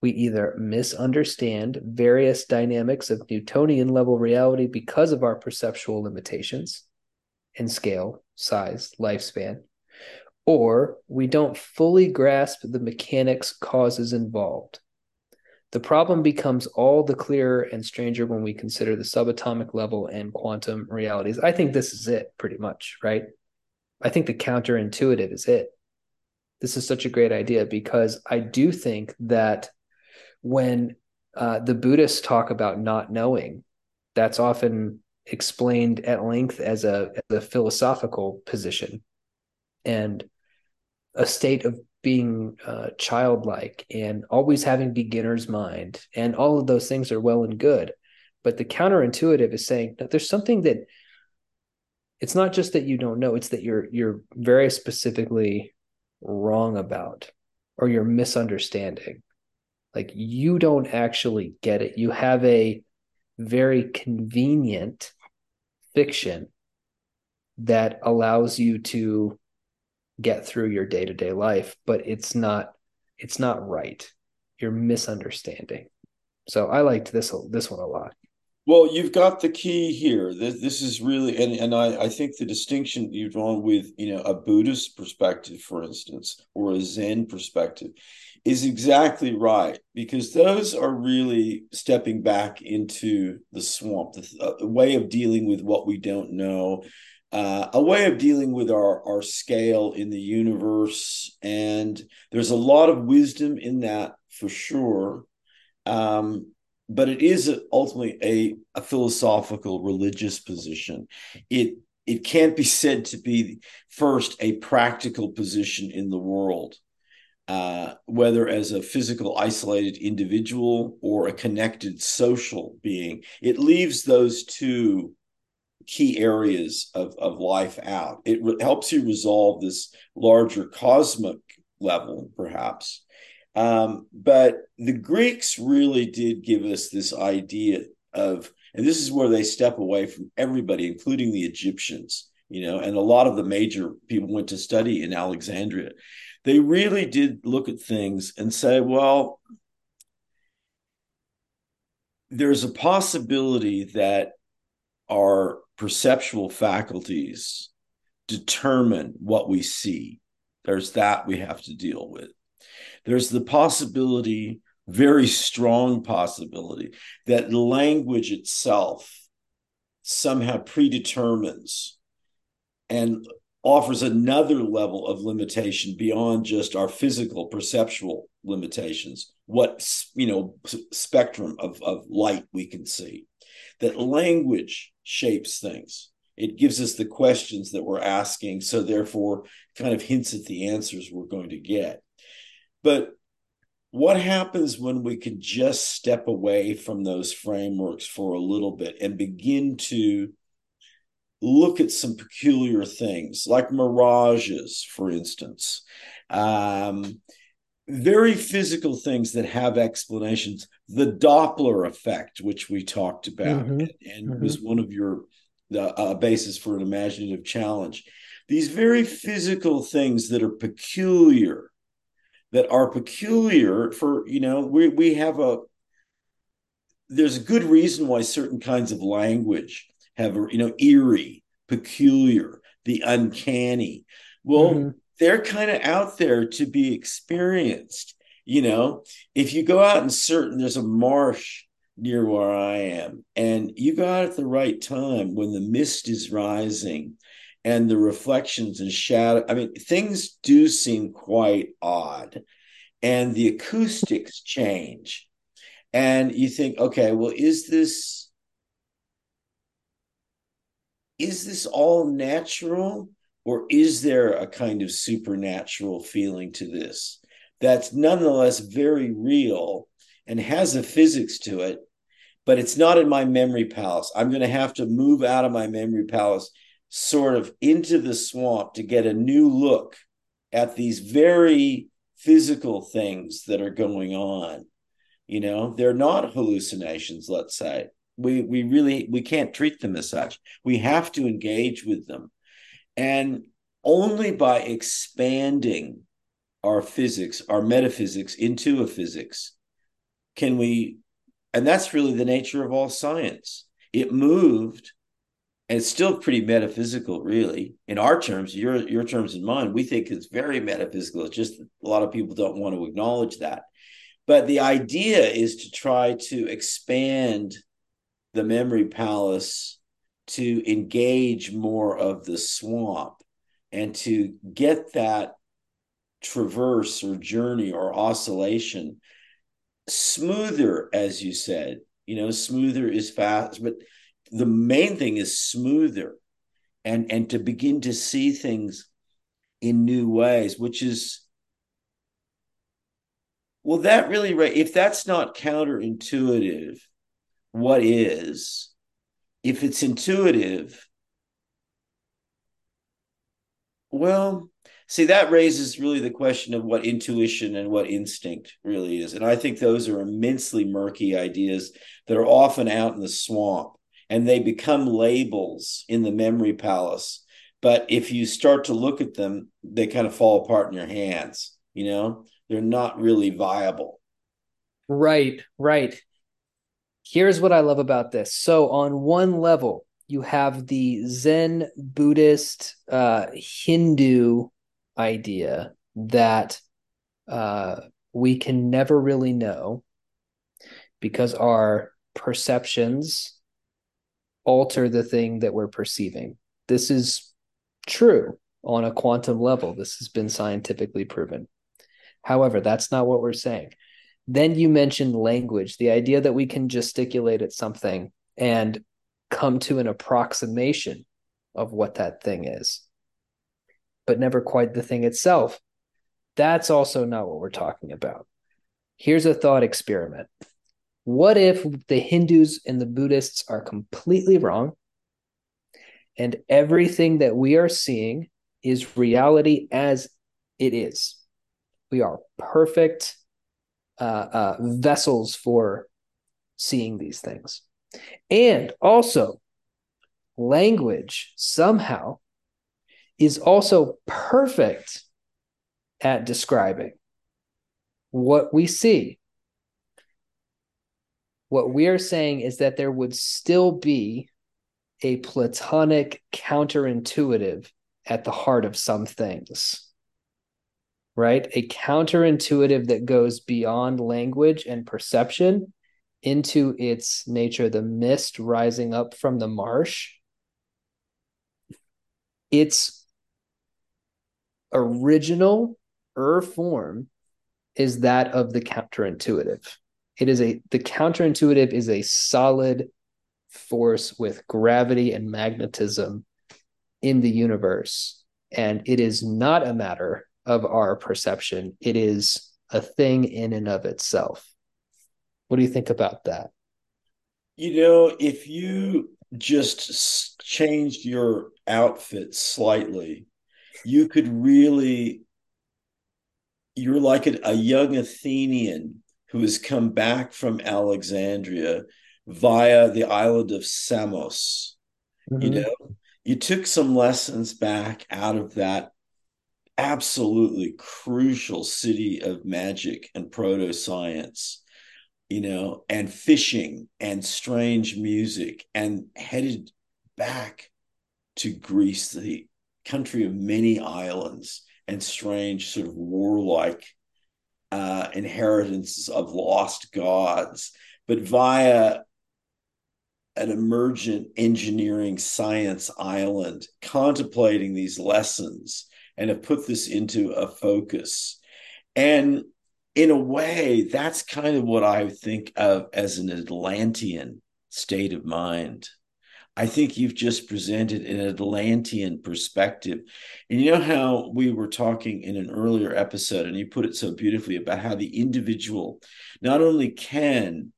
We either misunderstand various dynamics of Newtonian level reality because of our perceptual limitations in scale, size, lifespan, or we don't fully grasp the mechanics causes involved. The problem becomes all the clearer and stranger when we consider the subatomic level and quantum realities. I think this is it pretty much, right? I think the counterintuitive is it. This is such a great idea because I do think that when uh, the Buddhists talk about not knowing, that's often explained at length as a, as a philosophical position. And a state of being uh, childlike and always having beginner's mind and all of those things are well and good. But the counterintuitive is saying that there's something that it's not just that you don't know it's that you're you're very specifically wrong about or you're misunderstanding. Like you don't actually get it. You have a very convenient fiction that allows you to get through your day-to-day life but it's not it's not right. You're misunderstanding. So i liked this this one a lot. Well you've got the key here. This, this is really and, and I, I think the distinction you've drawn with you know a buddhist perspective for instance or a zen perspective is exactly right because those are really stepping back into the swamp the, the way of dealing with what we don't know uh, a way of dealing with our, our scale in the universe. And there's a lot of wisdom in that for sure. Um, but it is ultimately a, a philosophical religious position. It it can't be said to be first a practical position in the world, uh, whether as a physical isolated individual or a connected social being. It leaves those two key areas of, of life out. It re- helps you resolve this larger cosmic level, perhaps. Um, but the Greeks really did give us this idea of, and this is where they step away from everybody, including the Egyptians, you know, and a lot of the major people went to study in Alexandria. They really did look at things and say, well, there's a possibility that our perceptual faculties determine what we see. There's that we have to deal with. There's the possibility, very strong possibility, that language itself somehow predetermines and offers another level of limitation beyond just our physical perceptual limitations what you know spectrum of, of light we can see that language shapes things. It gives us the questions that we're asking, so therefore, kind of hints at the answers we're going to get. But what happens when we can just step away from those frameworks for a little bit and begin to look at some peculiar things like mirages, for instance, um, very physical things that have explanations. The Doppler effect, which we talked about, mm-hmm. and, and mm-hmm. was one of your the uh, basis for an imaginative challenge. These very physical things that are peculiar, that are peculiar for you know we we have a there's a good reason why certain kinds of language have a you know eerie, peculiar, the uncanny. Well, mm-hmm. They're kind of out there to be experienced. You know, if you go out in certain, there's a marsh near where I am. And you go out at the right time when the mist is rising and the reflections and shadow. I mean, things do seem quite odd. And the acoustics change. And you think, okay, well, is this is this all natural? Or is there a kind of supernatural feeling to this that's nonetheless very real and has a physics to it, but it's not in my memory palace. I'm going to have to move out of my memory palace, sort of into the swamp to get a new look at these very physical things that are going on. You know, they're not hallucinations, let's say. We we really we can't treat them as such. We have to engage with them. And only by expanding our physics, our metaphysics into a physics, can we and that's really the nature of all science. It moved and it's still pretty metaphysical really. In our terms your your terms and mine we think it's very metaphysical. It's just a lot of people don't want to acknowledge that. But the idea is to try to expand the memory palace to engage more of the swamp and to get that traverse or journey or oscillation smoother, as you said. You know, smoother is fast, but the main thing is smoother and and to begin to see things in new ways, which is well, that really. If that's not counterintuitive, what is? If it's intuitive, well, see that raises really the question of what intuition and what instinct really is. And i think those are immensely murky ideas that are often out in the swamp and they become labels in the memory palace. But if you start to look at them they kind of fall apart in your hands you know? They're not really viable. Right right here's what i love about this so on one level you have the zen buddhist uh hindu idea that uh, we can never really know because our perceptions alter the thing that we're perceiving. This is true on a quantum level. This has been scientifically proven. However, that's not what we're saying. Then you mentioned language, the idea that we can gesticulate at something and come to an approximation of what that thing is but never quite the thing itself. That's also not what we're talking about. Here's a thought experiment. What if the Hindus and the Buddhists are completely wrong and everything that we are seeing is reality as it is? We are perfect uh, uh, vessels for seeing these things. And also, language somehow is also perfect at describing what we see. What we are saying is that there would still be a platonic counterintuitive at the heart of some things, right? A counterintuitive that goes beyond language and perception into its nature, the mist rising up from the marsh. It's original er form is that of the counterintuitive. It is a the counterintuitive is a solid force with gravity and magnetism in the universe. And it is not a matter of our perception. It is a thing in and of itself. What do you think about that? You know, if you just changed your outfit slightly, you could really, you're like a, a young Athenian who has come back from Alexandria via the island of Samos. Mm-hmm. You know, you took some lessons back out of that absolutely crucial city of magic and proto science you know, and fishing and strange music and headed back to Greece, the country of many islands and strange sort of warlike uh, inheritances of lost gods, but via an emergent engineering science island, contemplating these lessons and have put this into a focus. And in a way, that's kind of what I think of as an Atlantean state of mind. I think you've just presented an Atlantean perspective. And you know how we were talking in an earlier episode, and you put it so beautifully about how the individual not only can,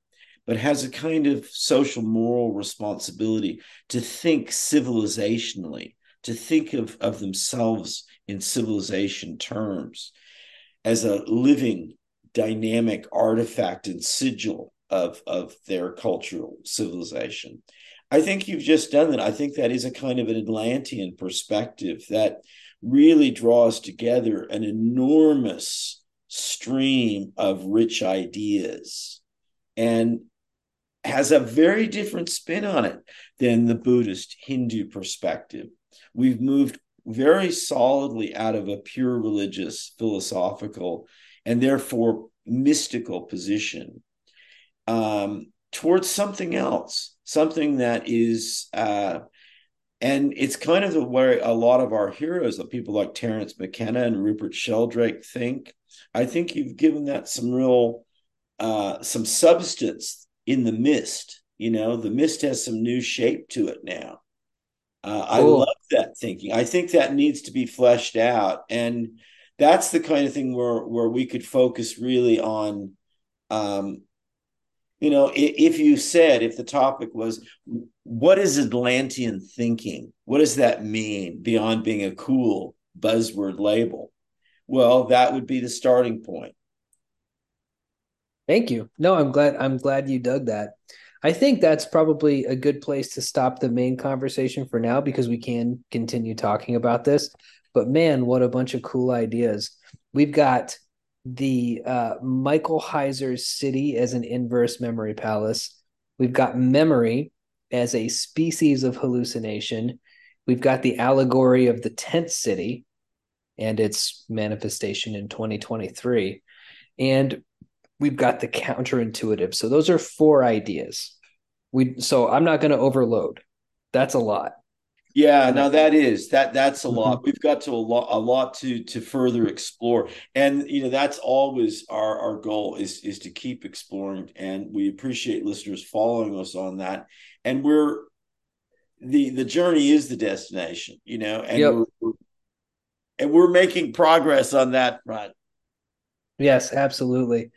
but has a kind of social moral responsibility to think civilizationally, to think of, of themselves in civilization terms as a living dynamic artifact and sigil of of their cultural civilization. I think you've just done that. I think that is a kind of an Atlantean perspective that really draws together an enormous stream of rich ideas and has a very different spin on it than the Buddhist Hindu perspective. We've moved very solidly out of a pure religious philosophical and therefore mystical position um, towards something else, something that is, uh, and it's kind of the way a lot of our heroes, the people like Terence McKenna and Rupert Sheldrake, think. I think you've given that some real, uh, some substance in the mist. You know, the mist has some new shape to it now. Uh, I love that thinking. I think that needs to be fleshed out, and that's the kind of thing where where we could focus really on um you know if you said if the topic was what is atlantean thinking? What does that mean beyond being a cool buzzword label? Well that would be the starting point. Thank you. No i'm glad i'm glad you dug that i think that's probably a good place to stop the main conversation for now because we can continue talking about this but man, what a bunch of cool ideas. We've got the uh, Michael Heizer's city as an inverse memory palace. We've got memory as a species of hallucination. We've got the allegory of the tent city and its manifestation in 2023. And we've got the counterintuitive. So those are four ideas. We so I'm not going to overload. That's a lot. Yeah, now that is that that's a mm-hmm. lot. We've got to a lot a lot to to further explore. And you know, that's always our our goal is is to keep exploring and we appreciate listeners following us on that. And we're the the journey is the destination, you know, and yep. we're, and we're making progress on that front. Yes, absolutely.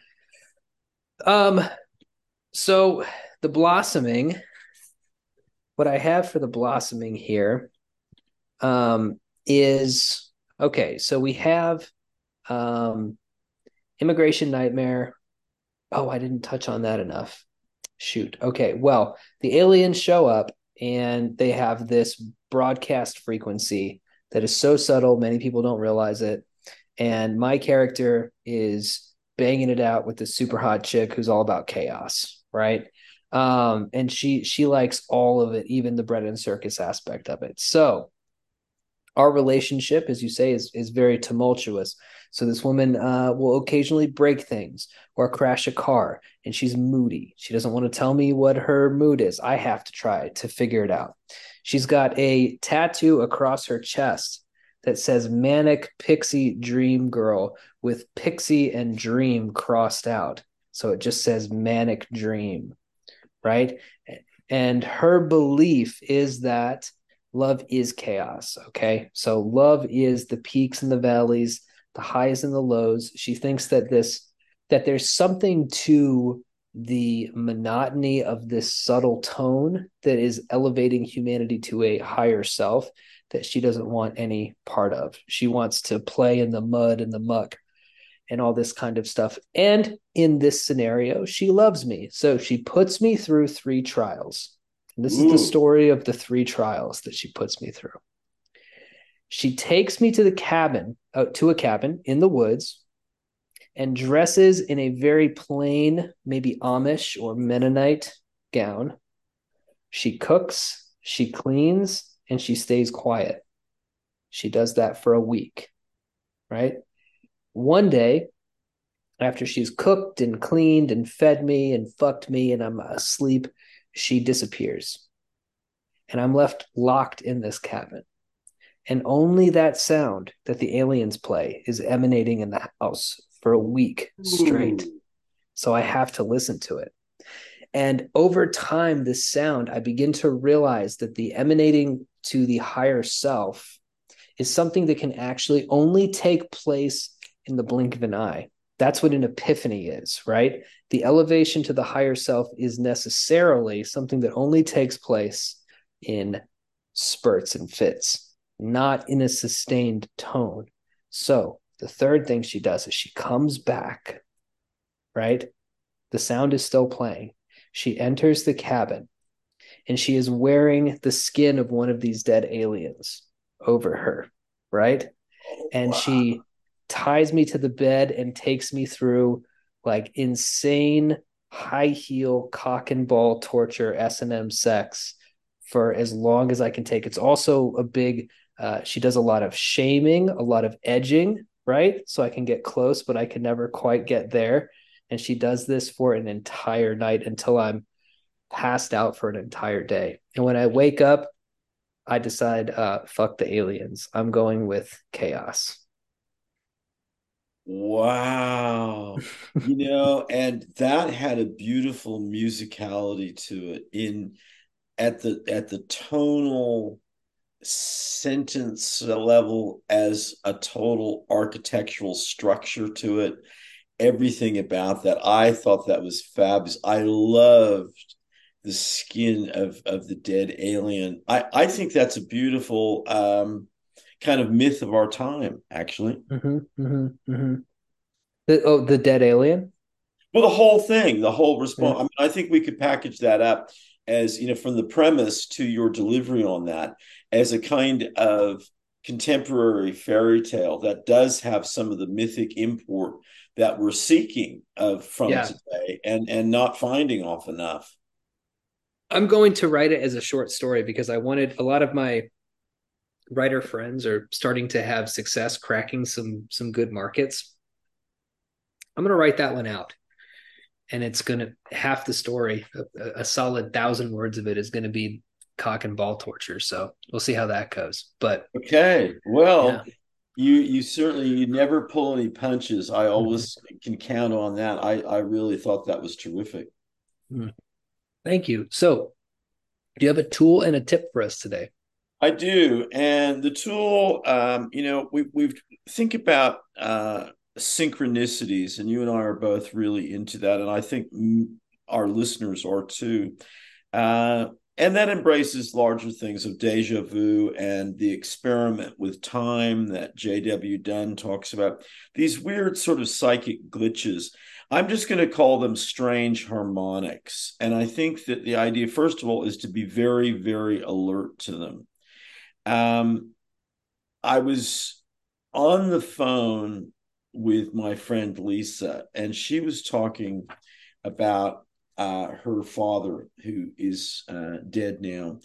Um so the blossoming what I have for the blossoming here um, is okay. So we have um, immigration nightmare. Oh, I didn't touch on that enough. Shoot. Okay. Well, the aliens show up and they have this broadcast frequency that is so subtle, many people don't realize it. And my character is banging it out with this super hot chick who's all about chaos, right? um and she she likes all of it even the bread and circus aspect of it. So our relationship as you say is is very tumultuous. So this woman uh, will occasionally break things or crash a car and she's moody. She doesn't want to tell me what her mood is. I have to try to figure it out. She's got a tattoo across her chest that says manic pixie dream girl with pixie and dream crossed out so it just says manic dream right? And her belief is that love is chaos. Okay. So love is the peaks and the valleys, the highs and the lows. She thinks that this that there's something to the monotony of this subtle tone that is elevating humanity to a higher self that she doesn't want any part of. She wants to play in the mud and the muck and all this kind of stuff. And in this scenario, she loves me. So she puts me through three trials. And this Ooh. is the story of the three trials that she puts me through. She takes me to the cabin, uh, to a cabin in the woods, and dresses in a very plain, maybe Amish or Mennonite gown. She cooks, she cleans, and she stays quiet. She does that for a week, right? One day, after she's cooked and cleaned and fed me and fucked me and I'm asleep, she disappears. And I'm left locked in this cabin and only that sound that the aliens play is emanating in the house for a week straight. Ooh. So I have to listen to it. And over time, this sound, I begin to realize that the emanating to the higher self is something that can actually only take place in the blink of an eye. That's what an epiphany is, right? The elevation to the higher self is necessarily something that only takes place in spurts and fits not in a sustained tone. So the third thing she does is she comes back, right? The sound is still playing. She enters the cabin and she is wearing the skin of one of these dead aliens over her, right? And wow. she ties me to the bed and takes me through like insane high heel cock and ball torture S&M sex for as long as I can take. It's also a big uh, she does a lot of shaming, a lot of edging, right? So I can get close, but I can never quite get there. And she does this for an entire night until I'm passed out for an entire day. And when I wake up, I decide, uh, fuck the aliens. I'm going with chaos. Wow. you know, and that had a beautiful musicality to it in at the at the tonal sentence level as a total architectural structure to it everything about that i thought that was fabulous i loved the skin of of the dead alien i i think that's a beautiful um kind of myth of our time actually mm-hmm, mm-hmm, mm-hmm. The, oh the dead alien well the whole thing the whole response yeah. i mean i think we could package that up as you know from the premise to your delivery on that as a kind of contemporary fairy tale that does have some of the mythic import that we're seeking of from yeah. today and and not finding off enough i'm going to write it as a short story because i wanted a lot of my writer friends are starting to have success cracking some some good markets i'm going to write that one out and it's going to half the story a, a solid thousand words of it is going to be cock and ball torture. So we'll see how that goes. But okay, well, yeah. you you certainly you never pull any punches. I always mm-hmm. can count on that. I I really thought that was terrific. Mm. Thank you. So, do you have a tool and a tip for us today? I do, and the tool, um, you know, we we think about uh, synchronicities, and you and I are both really into that, and I think our listeners are too. Uh, and that embraces larger things of deja vu and the experiment with time that J.W. Dunne talks about. These weird sort of psychic glitches. I'm just going to call them strange harmonics. And I think that the idea, first of all, is to be very, very alert to them. Um, I was on the phone with my friend Lisa, and she was talking about uh, her father, who is uh, dead now,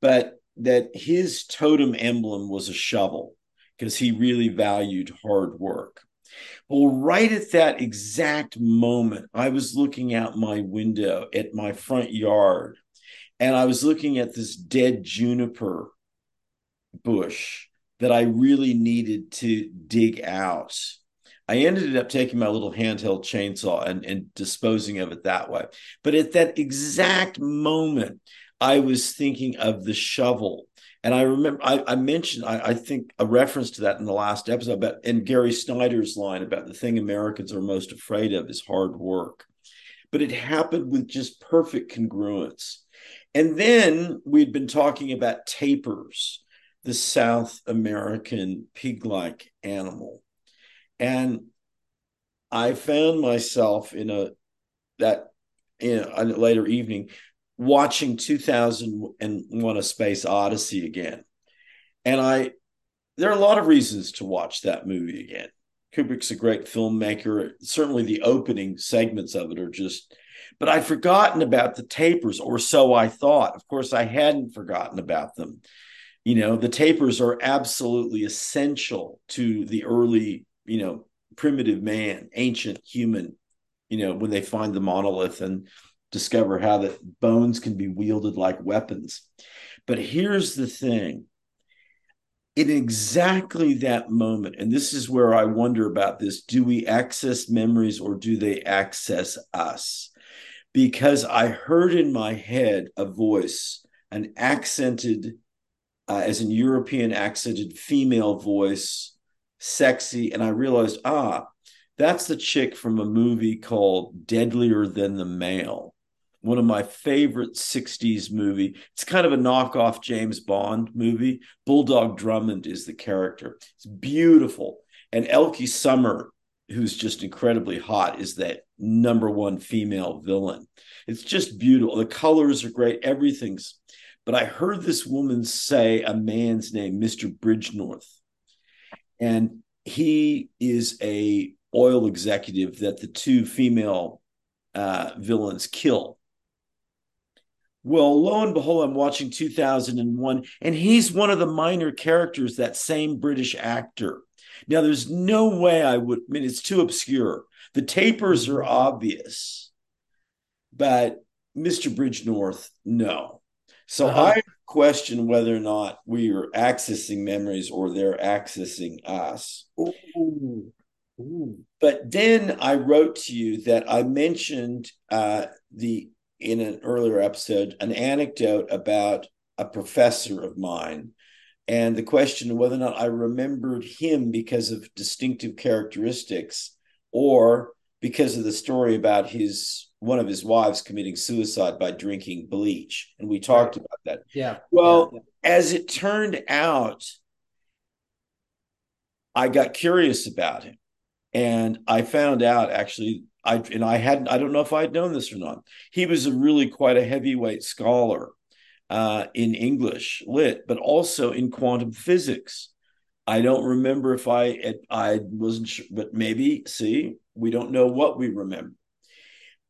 but that his totem emblem was a shovel because he really valued hard work. Well, right at that exact moment, I was looking out my window at my front yard and I was looking at this dead juniper bush that I really needed to dig out I ended up taking my little handheld chainsaw and, and disposing of it that way. But at that exact moment, I was thinking of the shovel And I remember I, I mentioned, I, I, think a reference to that in the last episode about and Gary Snyder's line about the thing Americans are most afraid of is hard work. But it happened with just perfect congruence. And then we'd been talking about tapirs, the South American pig-like animal. And I found myself in a that in a later evening watching 2001 a space odyssey again. And i there are a lot of reasons to watch that movie again. Kubrick's a great filmmaker. Certainly the opening segments of it are just but i'd forgotten about the tapirs, or so i thought. Of course i hadn't forgotten about them. You know the tapirs are absolutely essential to the early you know primitive man ancient human you know when they find the monolith. And discover how that bones can be wielded like weapons. But here's the thing in exactly that moment, and this is where I wonder about this do we access memories or do they access us? Because I heard in my head a voice, an accented, uh, as in European accented female voice, sexy, and I realized, ah, that's the chick from a movie called Deadlier Than the Male one of my favorite 60s movie. It's kind of a knockoff James Bond movie. Bulldog Drummond is the character. It's beautiful. And Elke Sommer, who's just incredibly hot, is that number one female villain. It's just beautiful. The colors are great. Everything's. But I heard this woman say a man's name, Mr. Bridgenorth. And he is a oil executive that the two female uh, villains kill well, lo and behold, I'm watching 2001, and he's one of the minor characters, that same British actor. Now, there's no way I would, I mean, it's too obscure. The tapirs are obvious, but Mr. Bridgenorth, no. So uh-huh. I question whether or not we are accessing memories or they're accessing us. Ooh. Ooh. But then I wrote to you that I mentioned uh, the in an earlier episode an anecdote about a professor of mine and the question of whether or not I remembered him because of distinctive characteristics or because of the story about his one of his wives committing suicide by drinking bleach. And we talked right. about that. Yeah. Well yeah, as it turned out i got curious about him. And i found out actually I and I hadn't I don't know if I had known this or not. He was a really quite a heavyweight scholar uh, in English lit, but also in quantum physics. I don't remember if I I wasn't sure, but maybe see we don't know what we remember.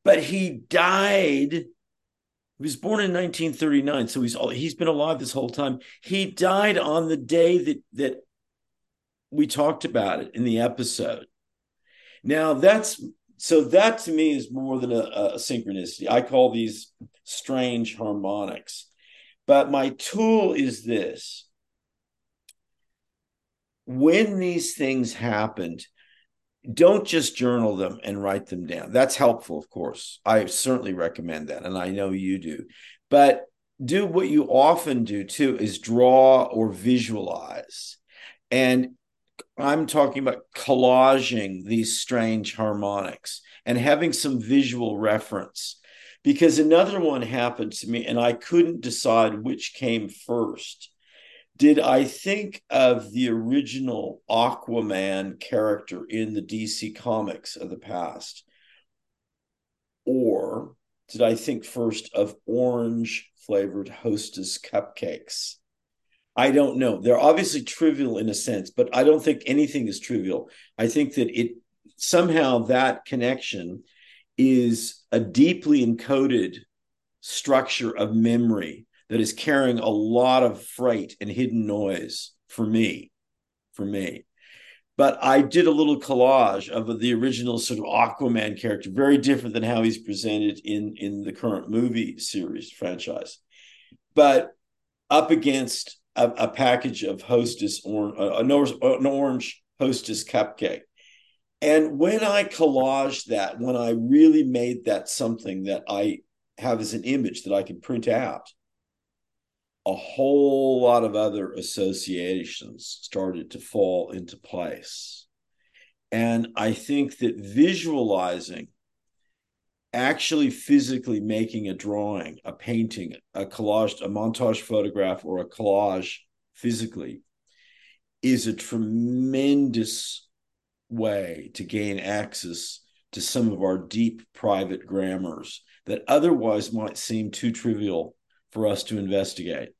But he died. He was born in 1939, so he's he's been alive this whole time. He died on the day that that we talked about it in the episode. Now that's so that to me is more than a, a synchronicity. I call these strange harmonics. But my tool is this when these things happened, don't just journal them and write them down. That's helpful, of course. I certainly recommend that, and I know you do. But do what you often do too is draw or visualize. And I'm talking about collaging these strange harmonics and having some visual reference. Because another one happened to me and I couldn't decide which came first. Did I think of the original Aquaman character in the DC comics of the past? Or did I think first of orange flavored hostess cupcakes? I don't know. They're obviously trivial in a sense, but I don't think anything is trivial. I think that it somehow that connection is a deeply encoded structure of memory that is carrying a lot of freight and hidden noise for me. For me. But I did a little collage of the original sort of Aquaman character, very different than how he's presented in, in the current movie series franchise. But up against a, a package of Hostess or uh, an orange, an orange Hostess cupcake. And when I collaged that, when I really made that something that I have as an image that I can print out, a whole lot of other associations started to fall into place. And I think that visualizing, actually physically making a drawing, a painting, a collage, a montage photograph, or a collage physically is a tremendous way to gain access to some of our deep private grammars that otherwise might seem too trivial for us to investigate.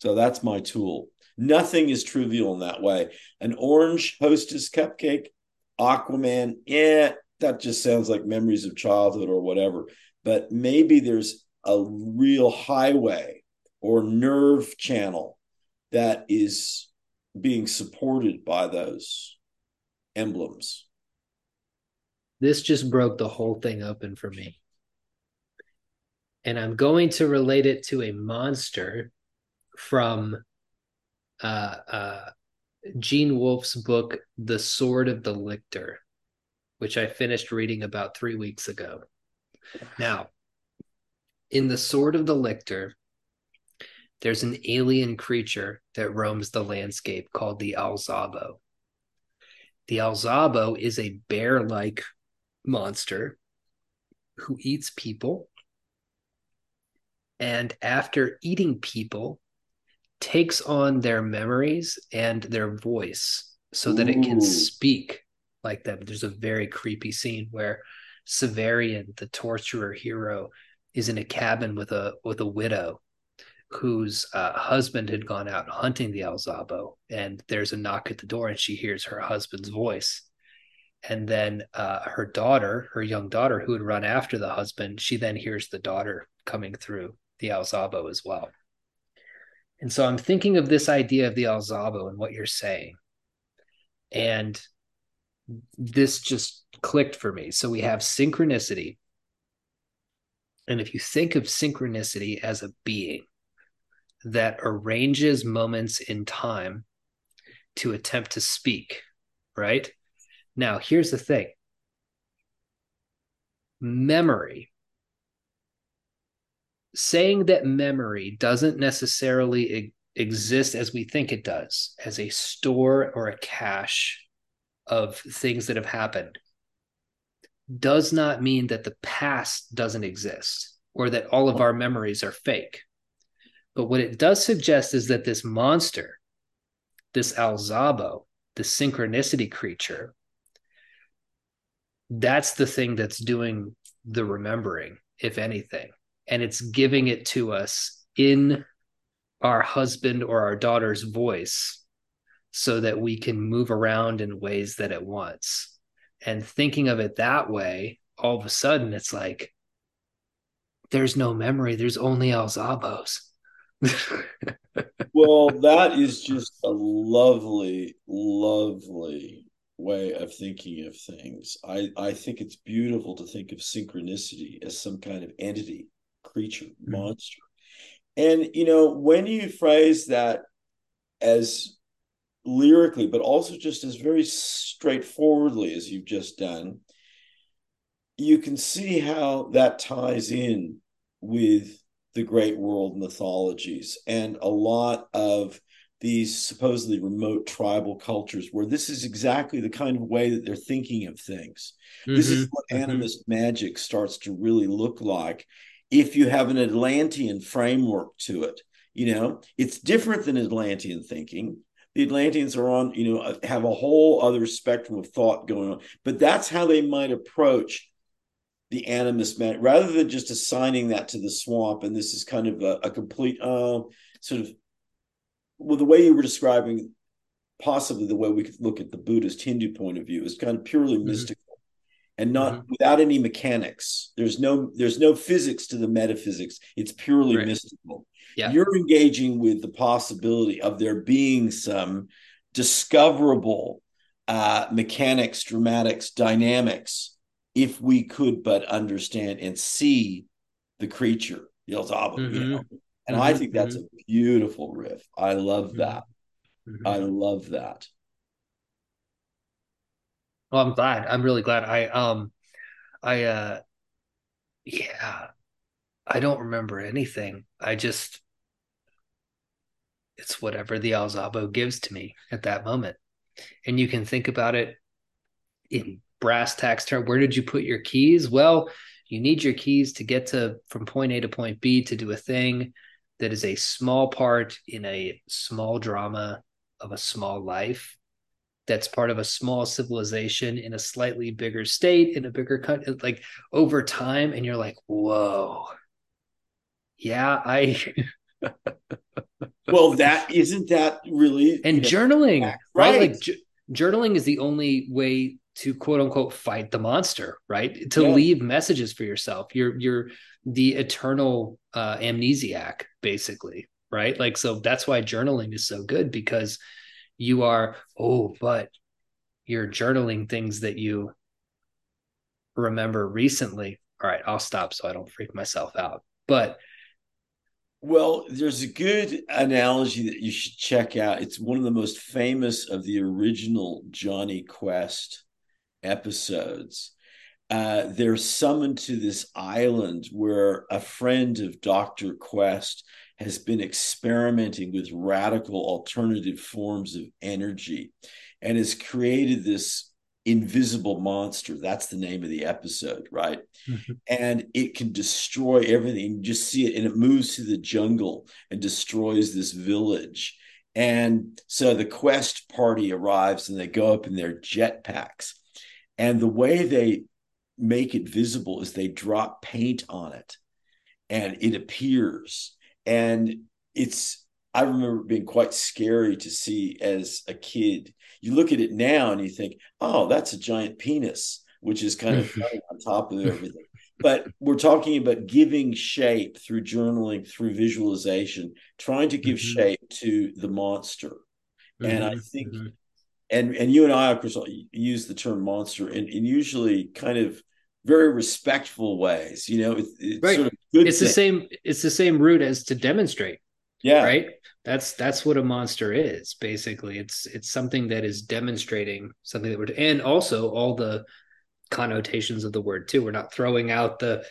So that's my tool. Nothing is trivial in that way. An orange hostess cupcake, Aquaman, yeah, that just sounds like memories of childhood or whatever. But maybe there's a real highway or nerve channel that is being supported by those emblems. This just broke the whole thing open for me. And I'm going to relate it to a monster from uh, uh, Gene Wolfe's book, The Sword of the Lictor, which I finished reading about three weeks ago. Now, in The Sword of the Lictor, there's an alien creature that roams the landscape called the Alzabo. The Alzabo is a bear like monster who eats people. And after eating people, takes on their memories and their voice so Ooh. that it can speak like them. There's a very creepy scene where Severian, the torturer hero, is in a cabin with a with a widow whose uh, husband had gone out hunting the Alzabo, and there's a knock at the door, and she hears her husband's voice. And then uh, her daughter, her young daughter, who had run after the husband, she then hears the daughter coming through the Alzabo as well. And so I'm thinking of this idea of the Alzabo and what you're saying. And this just clicked for me. So we have synchronicity. And if you think of synchronicity as a being, that arranges moments in time to attempt to speak, right? Now, here's the thing memory, saying that memory doesn't necessarily exist as we think it does, as a store or a cache of things that have happened, does not mean that the past doesn't exist or that all of our memories are fake. But what it does suggest is that this monster, this Alzabo, the synchronicity creature, that's the thing that's doing the remembering, if anything. And it's giving it to us in our husband or our daughter's voice so that we can move around in ways that it wants. And thinking of it that way, all of a sudden it's like, there's no memory, there's only Alzabos well, that is just a lovely, lovely way of thinking of things. I, I think it's beautiful to think of synchronicity as some kind of entity, creature, mm-hmm. monster. And, you know, when you phrase that as lyrically, but also just as very straightforwardly as you've just done, you can see how that ties in with the great world mythologies and a lot of these supposedly remote tribal cultures where this is exactly the kind of way that they're thinking of things. Mm-hmm. This is mm-hmm. what mm-hmm. animist magic starts to really look like if you have an Atlantean framework to it. You know, it's different than Atlantean thinking. The Atlanteans are on, you know, have a whole other spectrum of thought going on, but that's how they might approach the animus man rather than just assigning that to the swamp and this is kind of a, a complete uh, sort of well the way you were describing possibly the way we could look at the buddhist hindu point of view is kind of purely mm-hmm. mystical and not mm-hmm. without any mechanics there's no there's no physics to the metaphysics it's purely right. mystical yeah. you're engaging with the possibility of there being some discoverable uh, mechanics dramatics dynamics if we could but understand and see the creature, Alzabo, mm-hmm. you know. And mm-hmm. I think that's mm-hmm. a beautiful riff. I love mm-hmm. that. Mm-hmm. I love that. Well, I'm glad. I'm really glad. I um I uh yeah. I don't remember anything. I just it's whatever the Alzabo gives to me at that moment. And you can think about it in brass tacks term. Where did you put your keys? Well, you need your keys to get to from point A to point B to do a thing that is a small part in a small drama of a small life that's part of a small civilization in a slightly bigger state in a bigger country like over time and you're like whoa. Yeah i well that isn't that really and journaling right, right? like j- journaling is the only way to quote unquote fight the monster right? To yeah. leave messages for yourself. You're you're the eternal uh amnesiac basically right? Like so that's why journaling is so good because you are oh but you're journaling things that you remember recently. All right i'll stop so i don't freak myself out. But well there's a good analogy that you should check out. It's one of the most famous of the original Jonny Quest episodes. Uh, they're summoned to this island where a friend of Dr. Quest has been experimenting with radical alternative forms of energy and has created this invisible monster. That's the name of the episode, right? Mm-hmm. And it can destroy everything. You just see it, and it moves through the jungle and destroys this village. And so the quest party arrives and they go up in their jetpacks. And the way they make it visible is they drop paint on it and it appears and it's I remember being quite scary to see as a kid. You look at it now and you think, oh, that's a giant penis, which is kind of on top of everything. But we're talking about giving shape through journaling, through visualization, trying to give mm-hmm. shape to the monster. Mm-hmm. And I mm-hmm. think, mm-hmm. and and you and I, of course, use the term monster and, in usually kind of very respectful ways. You know, it, it's right. sort of it's thing. the same. It's the same root as to demonstrate. Yeah. Right. That's that's what a monster is. Basically, it's it's something that is demonstrating something that we're and also all the connotations of the word too. We're not throwing out the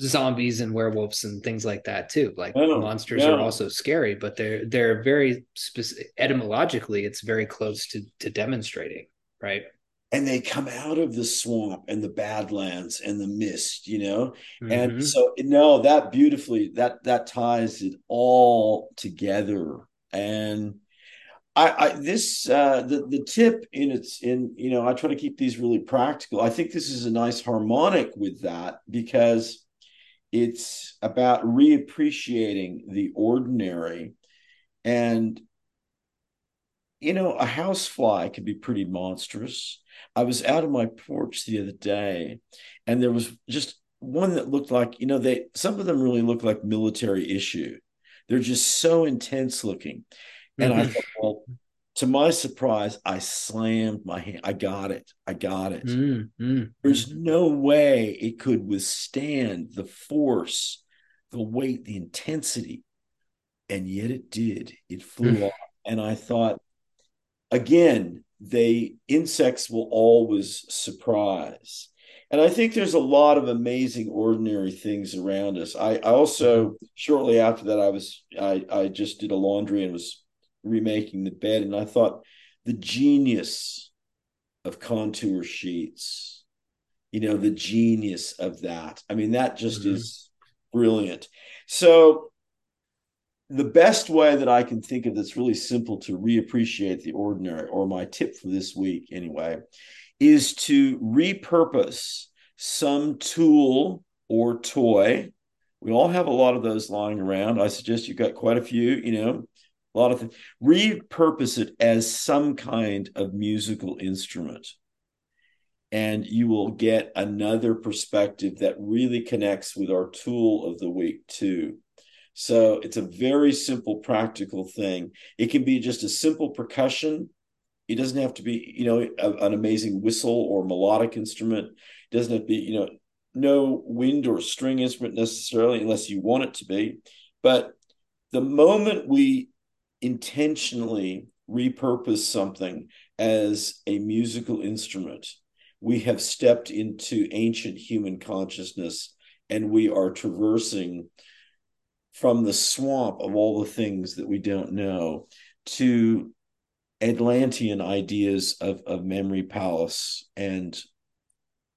zombies and werewolves and things like that too. Like oh, monsters yeah. are also scary, but they're they're very specific etymologically. It's very close to to demonstrating, right? And they come out of the swamp and the badlands and the mist you know mm-hmm. and so no that beautifully that that ties it all together and I, I this uh the the tip in its in you know I try to keep these really practical. I think this is a nice harmonic with that because it's about reappreciating the ordinary and you know a housefly can be pretty monstrous I was out on my porch the other day, and there was just one that looked like, you know, they some of them really look like military issue. They're just so intense looking. And mm-hmm. I thought, well, to my surprise, I slammed my hand. I got it. I got it. Mm-hmm. There's no way it could withstand the force, the weight, the intensity. And yet it did. It flew mm. off. And I thought, again, they insects will always surprise. And i think there's a lot of amazing ordinary things around us. I, I also shortly after that i was I, I just did a laundry and was remaking the bed and i thought the genius of contour sheets you know the genius of that. I mean that just mm-hmm. is brilliant. So the best way that I can think of that's really simple to reappreciate the ordinary, or my tip for this week anyway, is to repurpose some tool or toy. We all have a lot of those lying around. I suggest you've got quite a few, you know, a lot of things. Repurpose it as some kind of musical instrument. And you will get another perspective that really connects with our tool of the week, too. So it's a very simple, practical thing. It can be just a simple percussion. It doesn't have to be, you know, a, an amazing whistle or melodic instrument. It doesn't have to be, you know, no wind or string instrument necessarily, unless you want it to be. But the moment we intentionally repurpose something as a musical instrument, we have stepped into ancient human consciousness and we are traversing from the swamp of all the things that we don't know to Atlantean ideas of, of memory palace and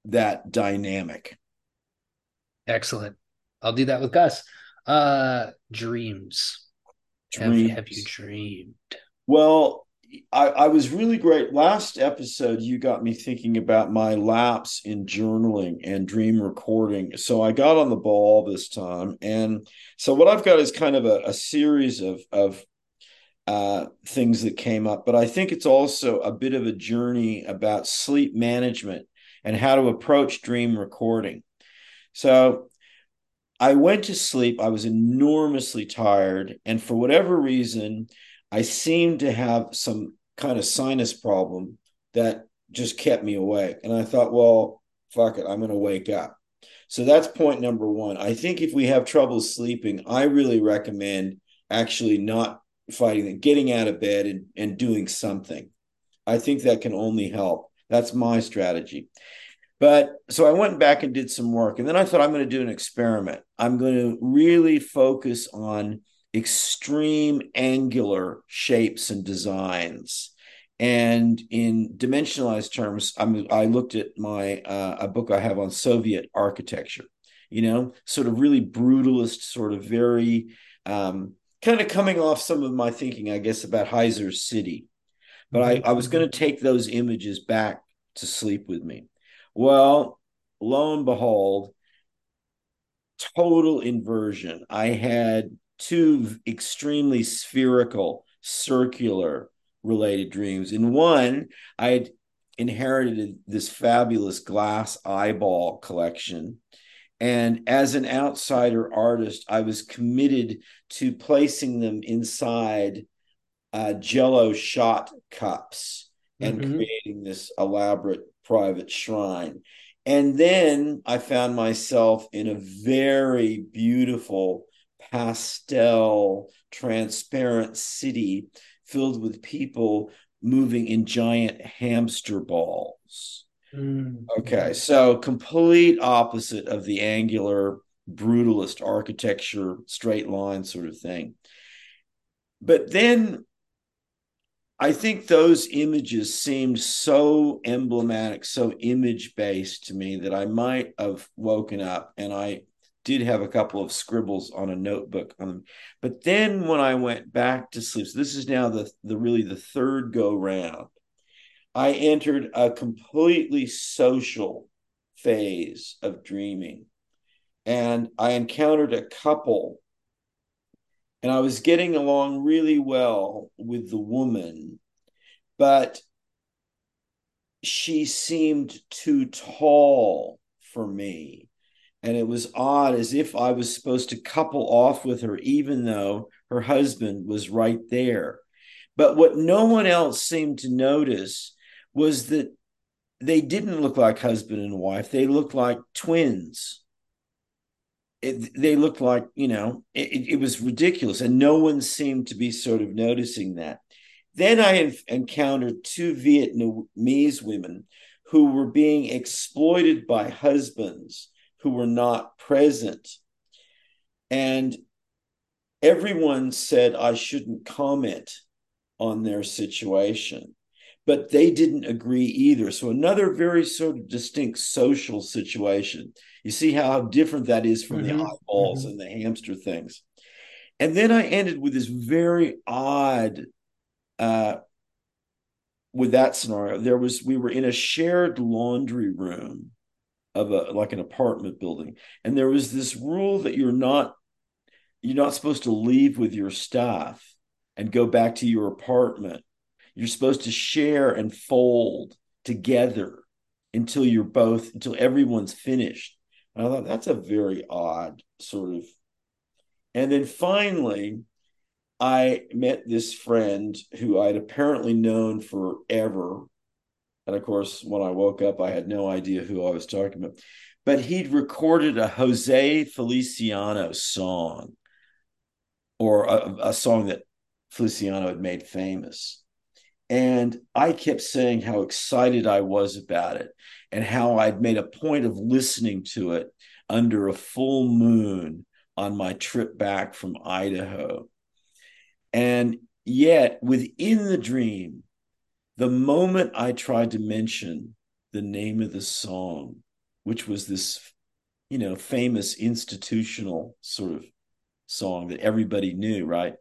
that dynamic. Excellent. I'll do that with Gus. Uh dreams. dreams. Have, have you dreamed? Well, I, I was really great. Last episode, you got me thinking about my lapse in journaling and dream recording. So I got on the ball this time. And so what I've got is kind of a, a series of, of uh, things that came up, but I think it's also a bit of a journey about sleep management and how to approach dream recording. So I went to sleep. I was enormously tired. And for whatever reason, I seemed to have some kind of sinus problem that just kept me awake. And I thought, well, fuck it, I'm going to wake up. So that's point number one. I think if we have trouble sleeping, I really recommend actually not fighting it, getting out of bed and, and doing something. I think that can only help. That's my strategy. But so I went back and did some work. And then I thought, I'm going to do an experiment. I'm going to really focus on extreme angular shapes and designs. And in dimensionalized terms, I'm, I looked at my uh, a book I have on Soviet architecture. You know, sort of really brutalist, sort of very um, kind of coming off some of my thinking, I guess, about Heizer's city. But I, I was going to take those images back to sleep with me. Well, lo and behold, total inversion. I had two extremely spherical, circular related dreams. In one, I had inherited this fabulous glass eyeball collection. And as an outsider artist, I was committed to placing them inside uh, jello shot cups and mm-hmm. creating this elaborate private shrine. And then I found myself in a very beautiful pastel, transparent city filled with people moving in giant hamster balls. Mm. Okay, so complete opposite of the angular brutalist architecture, straight line sort of thing. But then I think those images seemed so emblematic, so image based to me that I might have woken up and I did have a couple of scribbles on a notebook on them. But then when I went back to sleep, so this is now the, the really the third go round, I entered a completely social phase of dreaming. And I encountered a couple, and I was getting along really well with the woman, but she seemed too tall for me and it was odd as if I was supposed to couple off with her, even though her husband was right there. But what no one else seemed to notice was that they didn't look like husband and wife, they looked like twins. It, they looked like, you know, it, it was ridiculous, and no one seemed to be sort of noticing that. Then I encountered two Vietnamese women who were being exploited by husbands who were not present. And everyone said I shouldn't comment on their situation, but they didn't agree either. So, another very sort of distinct social situation. You see how different that is from mm-hmm. the eyeballs mm-hmm. and the hamster things. And then I ended with this very odd uh, with that scenario. There was we were in a shared laundry room of a like an apartment building. And there was this rule that you're not you're not supposed to leave with your staff and go back to your apartment. You're supposed to share and fold together until you're both until everyone's finished. And i thought that's a very odd sort of and then finally i met this friend who i'd apparently known forever and of course, when I woke up, I had no idea who I was talking about. But he'd recorded a Jose Feliciano song or a, a song that Feliciano had made famous. And I kept saying how excited I was about it and how I'd made a point of listening to it under a full moon on my trip back from Idaho. And yet, within the dream, the moment I tried to mention the name of the song, which was this, you know, famous institutional sort of song that everybody knew, right?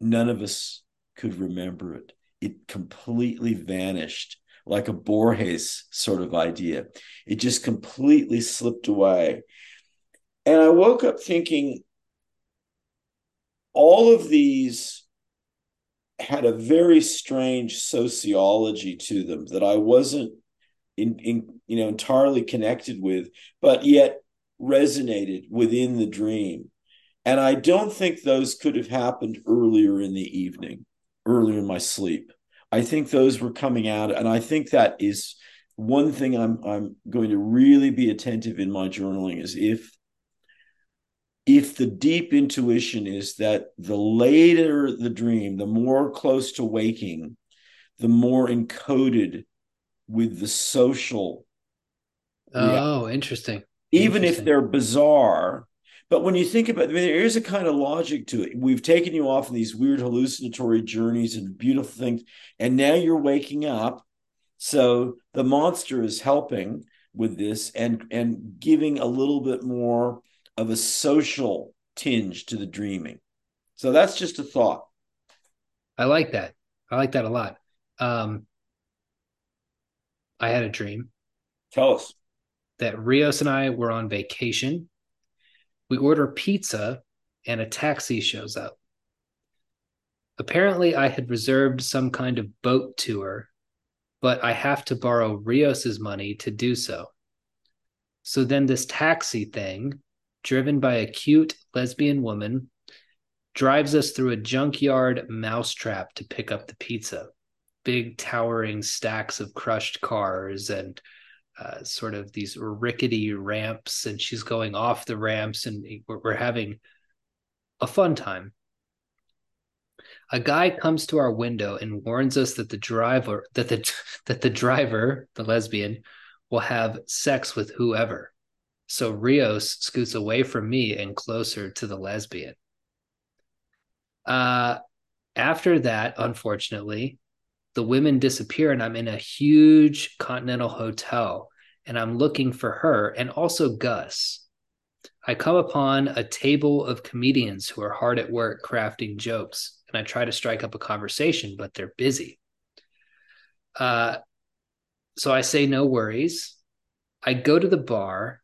None of us could remember it. It completely vanished like a Borges sort of idea. It just completely slipped away. And I woke up thinking all of these had a very strange sociology to them that I wasn't in, in you know entirely connected with, but yet resonated within the dream. And I don't think those could have happened earlier in the evening, earlier in my sleep. I think those were coming out, and I think that is one thing I'm I'm going to really be attentive in my journaling is if if the deep intuition is that the later the dream, the more close to waking, the more encoded with the social. Oh, reality. interesting. Even interesting. if they're bizarre, but when you think about it, I mean, there is a kind of logic to it. We've taken you off on these weird hallucinatory journeys and beautiful things, and now you're waking up. So the monster is helping with this and and giving a little bit more of a social tinge to the dreaming. So that's just a thought. I like that. I like that a lot. Um, I had a dream. Tell us. That Rios and I were on vacation we order pizza and a taxi shows up. Apparently, I had reserved some kind of boat tour, but I have to borrow Rios's money to do so. So then, this taxi thing, driven by a cute lesbian woman, drives us through a junkyard mousetrap to pick up the pizza. Big towering stacks of crushed cars and uh, sort of these rickety ramps, and she's going off the ramps, and we're, having a fun time. A guy comes to our window and warns us that the driver that the that the driver, the lesbian, will have sex with whoever. So Rios scoots away from me and closer to the lesbian. Uh, after that, unfortunately, the women disappear and I'm in a huge continental hotel and I'm looking for her and also Gus. I come upon a table of comedians who are hard at work crafting jokes, and I try to strike up a conversation, but they're busy. Uh, so I say, no worries. I go to the bar,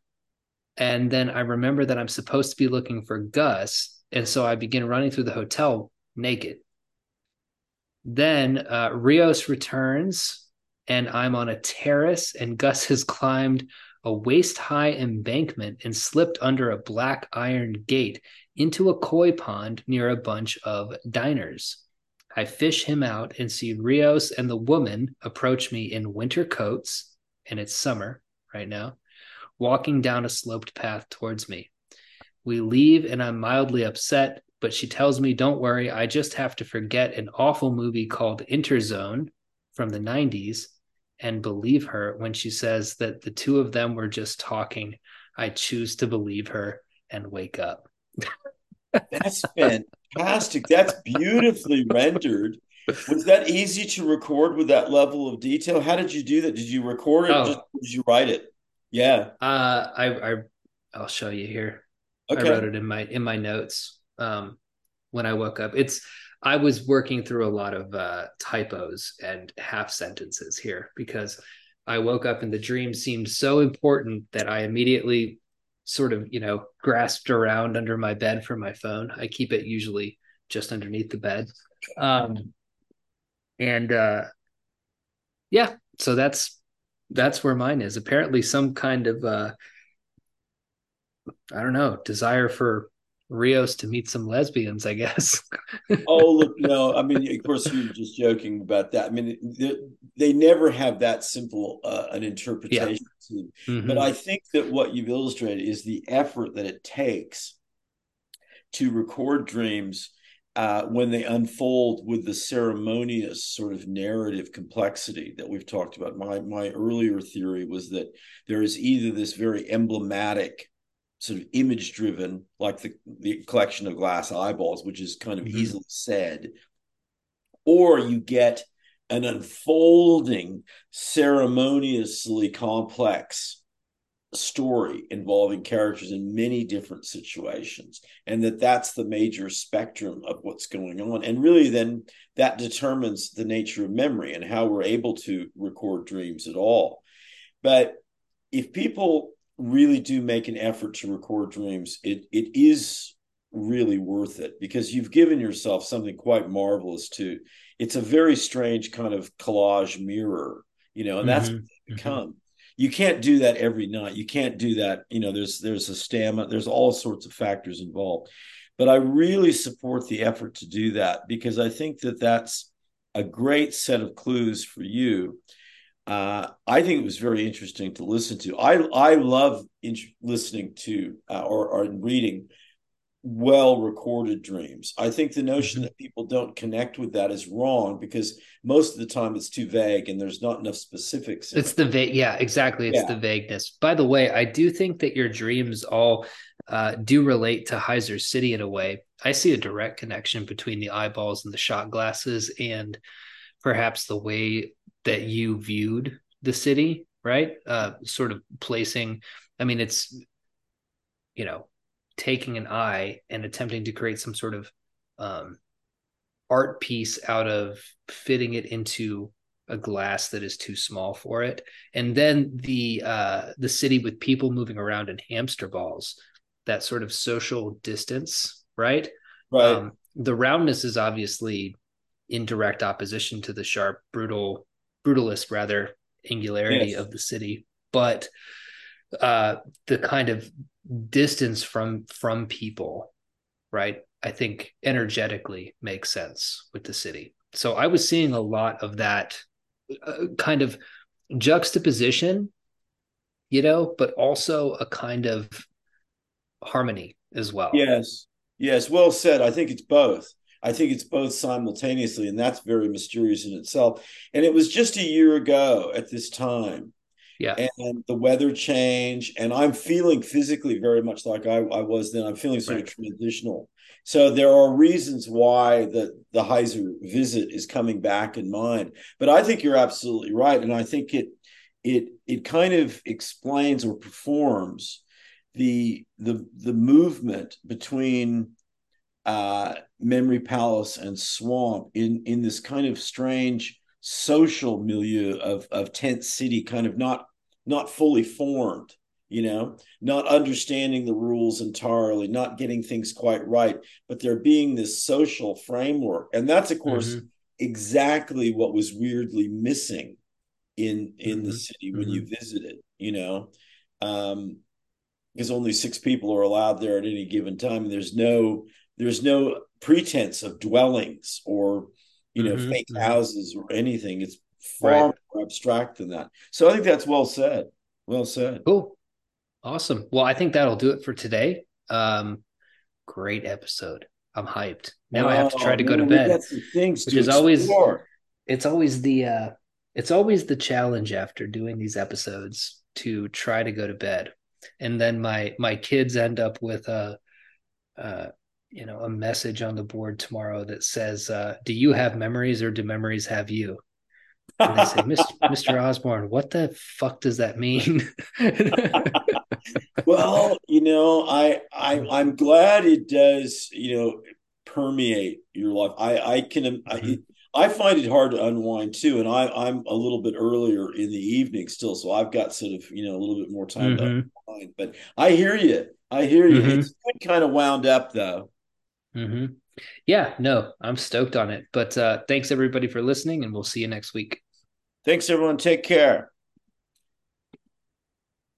and then I remember that I'm supposed to be looking for Gus. And so I begin running through the hotel naked. Then uh, Rios returns and I'm on a terrace, and Gus has climbed a waist high embankment and slipped under a black iron gate into a koi pond near a bunch of diners. I fish him out and see Rios and the woman approach me in winter coats, and it's summer right now, walking down a sloped path towards me. We leave, and I'm mildly upset, but she tells me, Don't worry, I just have to forget an awful movie called Interzone from the 90s and believe her when she says that the two of them were just talking. I choose to believe her and wake up. That's fantastic. That's beautifully rendered. Was that easy to record with that level of detail? How did you do that? Did you record it? Oh. did you write it? Yeah. Uh, I, I, I'll show you here. Okay. I wrote it in my in my notes. Um, when I woke up, it's I was working through a lot of uh, typos and half sentences here because I woke up and the dream seemed so important that I immediately sort of, you know, grasped around under my bed for my phone. I keep it usually just underneath the bed. Um, and uh, yeah, so that's that's where mine is. Apparently, some kind of uh, I don't know desire for Rios to meet some lesbians, I guess. oh, look, no, I mean, of course, you're just joking about that. I mean, they, they never have that simple uh, an interpretation. Yeah. Mm-hmm. But I think that what you've illustrated is the effort that it takes to record dreams uh, when they unfold with the ceremonious sort of narrative complexity that we've talked about. My my earlier theory was that there is either this very emblematic sort of image driven, like the, the collection of glass eyeballs, which is kind of mm-hmm. easily said, or you get an unfolding, ceremoniously complex story involving characters in many different situations and that that's the major spectrum of what's going on. And really then that determines the nature of memory and how we're able to record dreams at all. But if people really do make an effort to record dreams it it is really worth it because you've given yourself something quite marvelous to it's a very strange kind of collage mirror you know and that's mm-hmm. become you can't do that every night. You can't do that you know there's there's a stamina there's all sorts of factors involved. But i really support the effort to do that because i think that that's a great set of clues for you. Uh, I think it was very interesting to listen to. I I love in- listening to uh, or, or reading well recorded dreams. I think the notion mm-hmm. that people don't connect with that is wrong because most of the time it's too vague and there's not enough specifics. It's the vague, yeah, exactly. It's yeah. the vagueness. By the way, I do think that your dreams all uh, do relate to Heizer City in a way. I see a direct connection between the eyeballs and the shot glasses and perhaps the way that you viewed the city, right? Uh, sort of placing, I mean, it's, you know, taking an eye and attempting to create some sort of um, art piece out of fitting it into a glass that is too small for it. And then the uh the city with people moving around in hamster balls that sort of social distance right? Right. Um, the roundness is obviously in direct opposition to the sharp brutal brutalist rather angularity yes. of the city. But uh the kind of distance from from people right i think energetically makes sense with the city. So i was seeing a lot of that uh, kind of juxtaposition you know but also a kind of harmony as well. Yes. Yes. Well said. I think it's both. I think it's both simultaneously and that's very mysterious in itself. And it was just a year ago at this time yeah. And the weather change and i'm feeling physically very much like i, I was then. I'm feeling sort right. of transitional. So there are reasons why the the Heizer visit is coming back in mind. But i think you're absolutely right. And i think it it it kind of explains or performs the the the movement between uh, memory palace and swamp in in this kind of strange social milieu of of tent city kind of not not fully formed you know not understanding the rules entirely not getting things quite right but there being this social framework and that's of course mm-hmm. exactly what was weirdly missing in in mm-hmm. the city when mm-hmm. you visited you know um because only six people are allowed there at any given time and there's no there's no pretense of dwellings or you know, mm-hmm. fake mm-hmm. houses or anything. It's far right. more abstract than that. So I think that's well said. Well said. Cool. Awesome. Well, I think that'll do it for today. Um, great episode. I'm hyped. Now oh, I have to try to go to bed. Things which is always it's always the uh it's always the challenge after doing these episodes to try to go to bed. And then my my kids end up with a uh you know a message on the board tomorrow that says uh, do you have memories or do memories have you and they say mr osborne what the fuck does that mean well you know I, I i'm glad it does you know permeate your life i i can mm-hmm. I, I find it hard to unwind too and i i'm a little bit earlier in the evening still so i've got sort of you know a little bit more time mm-hmm. to unwind but i hear you I hear you. Mm-hmm. It's kind of wound up though. Mm-hmm. Yeah, no, I'm stoked on it. But uh, thanks everybody for listening, and we'll see you next week. Thanks, everyone. Take care.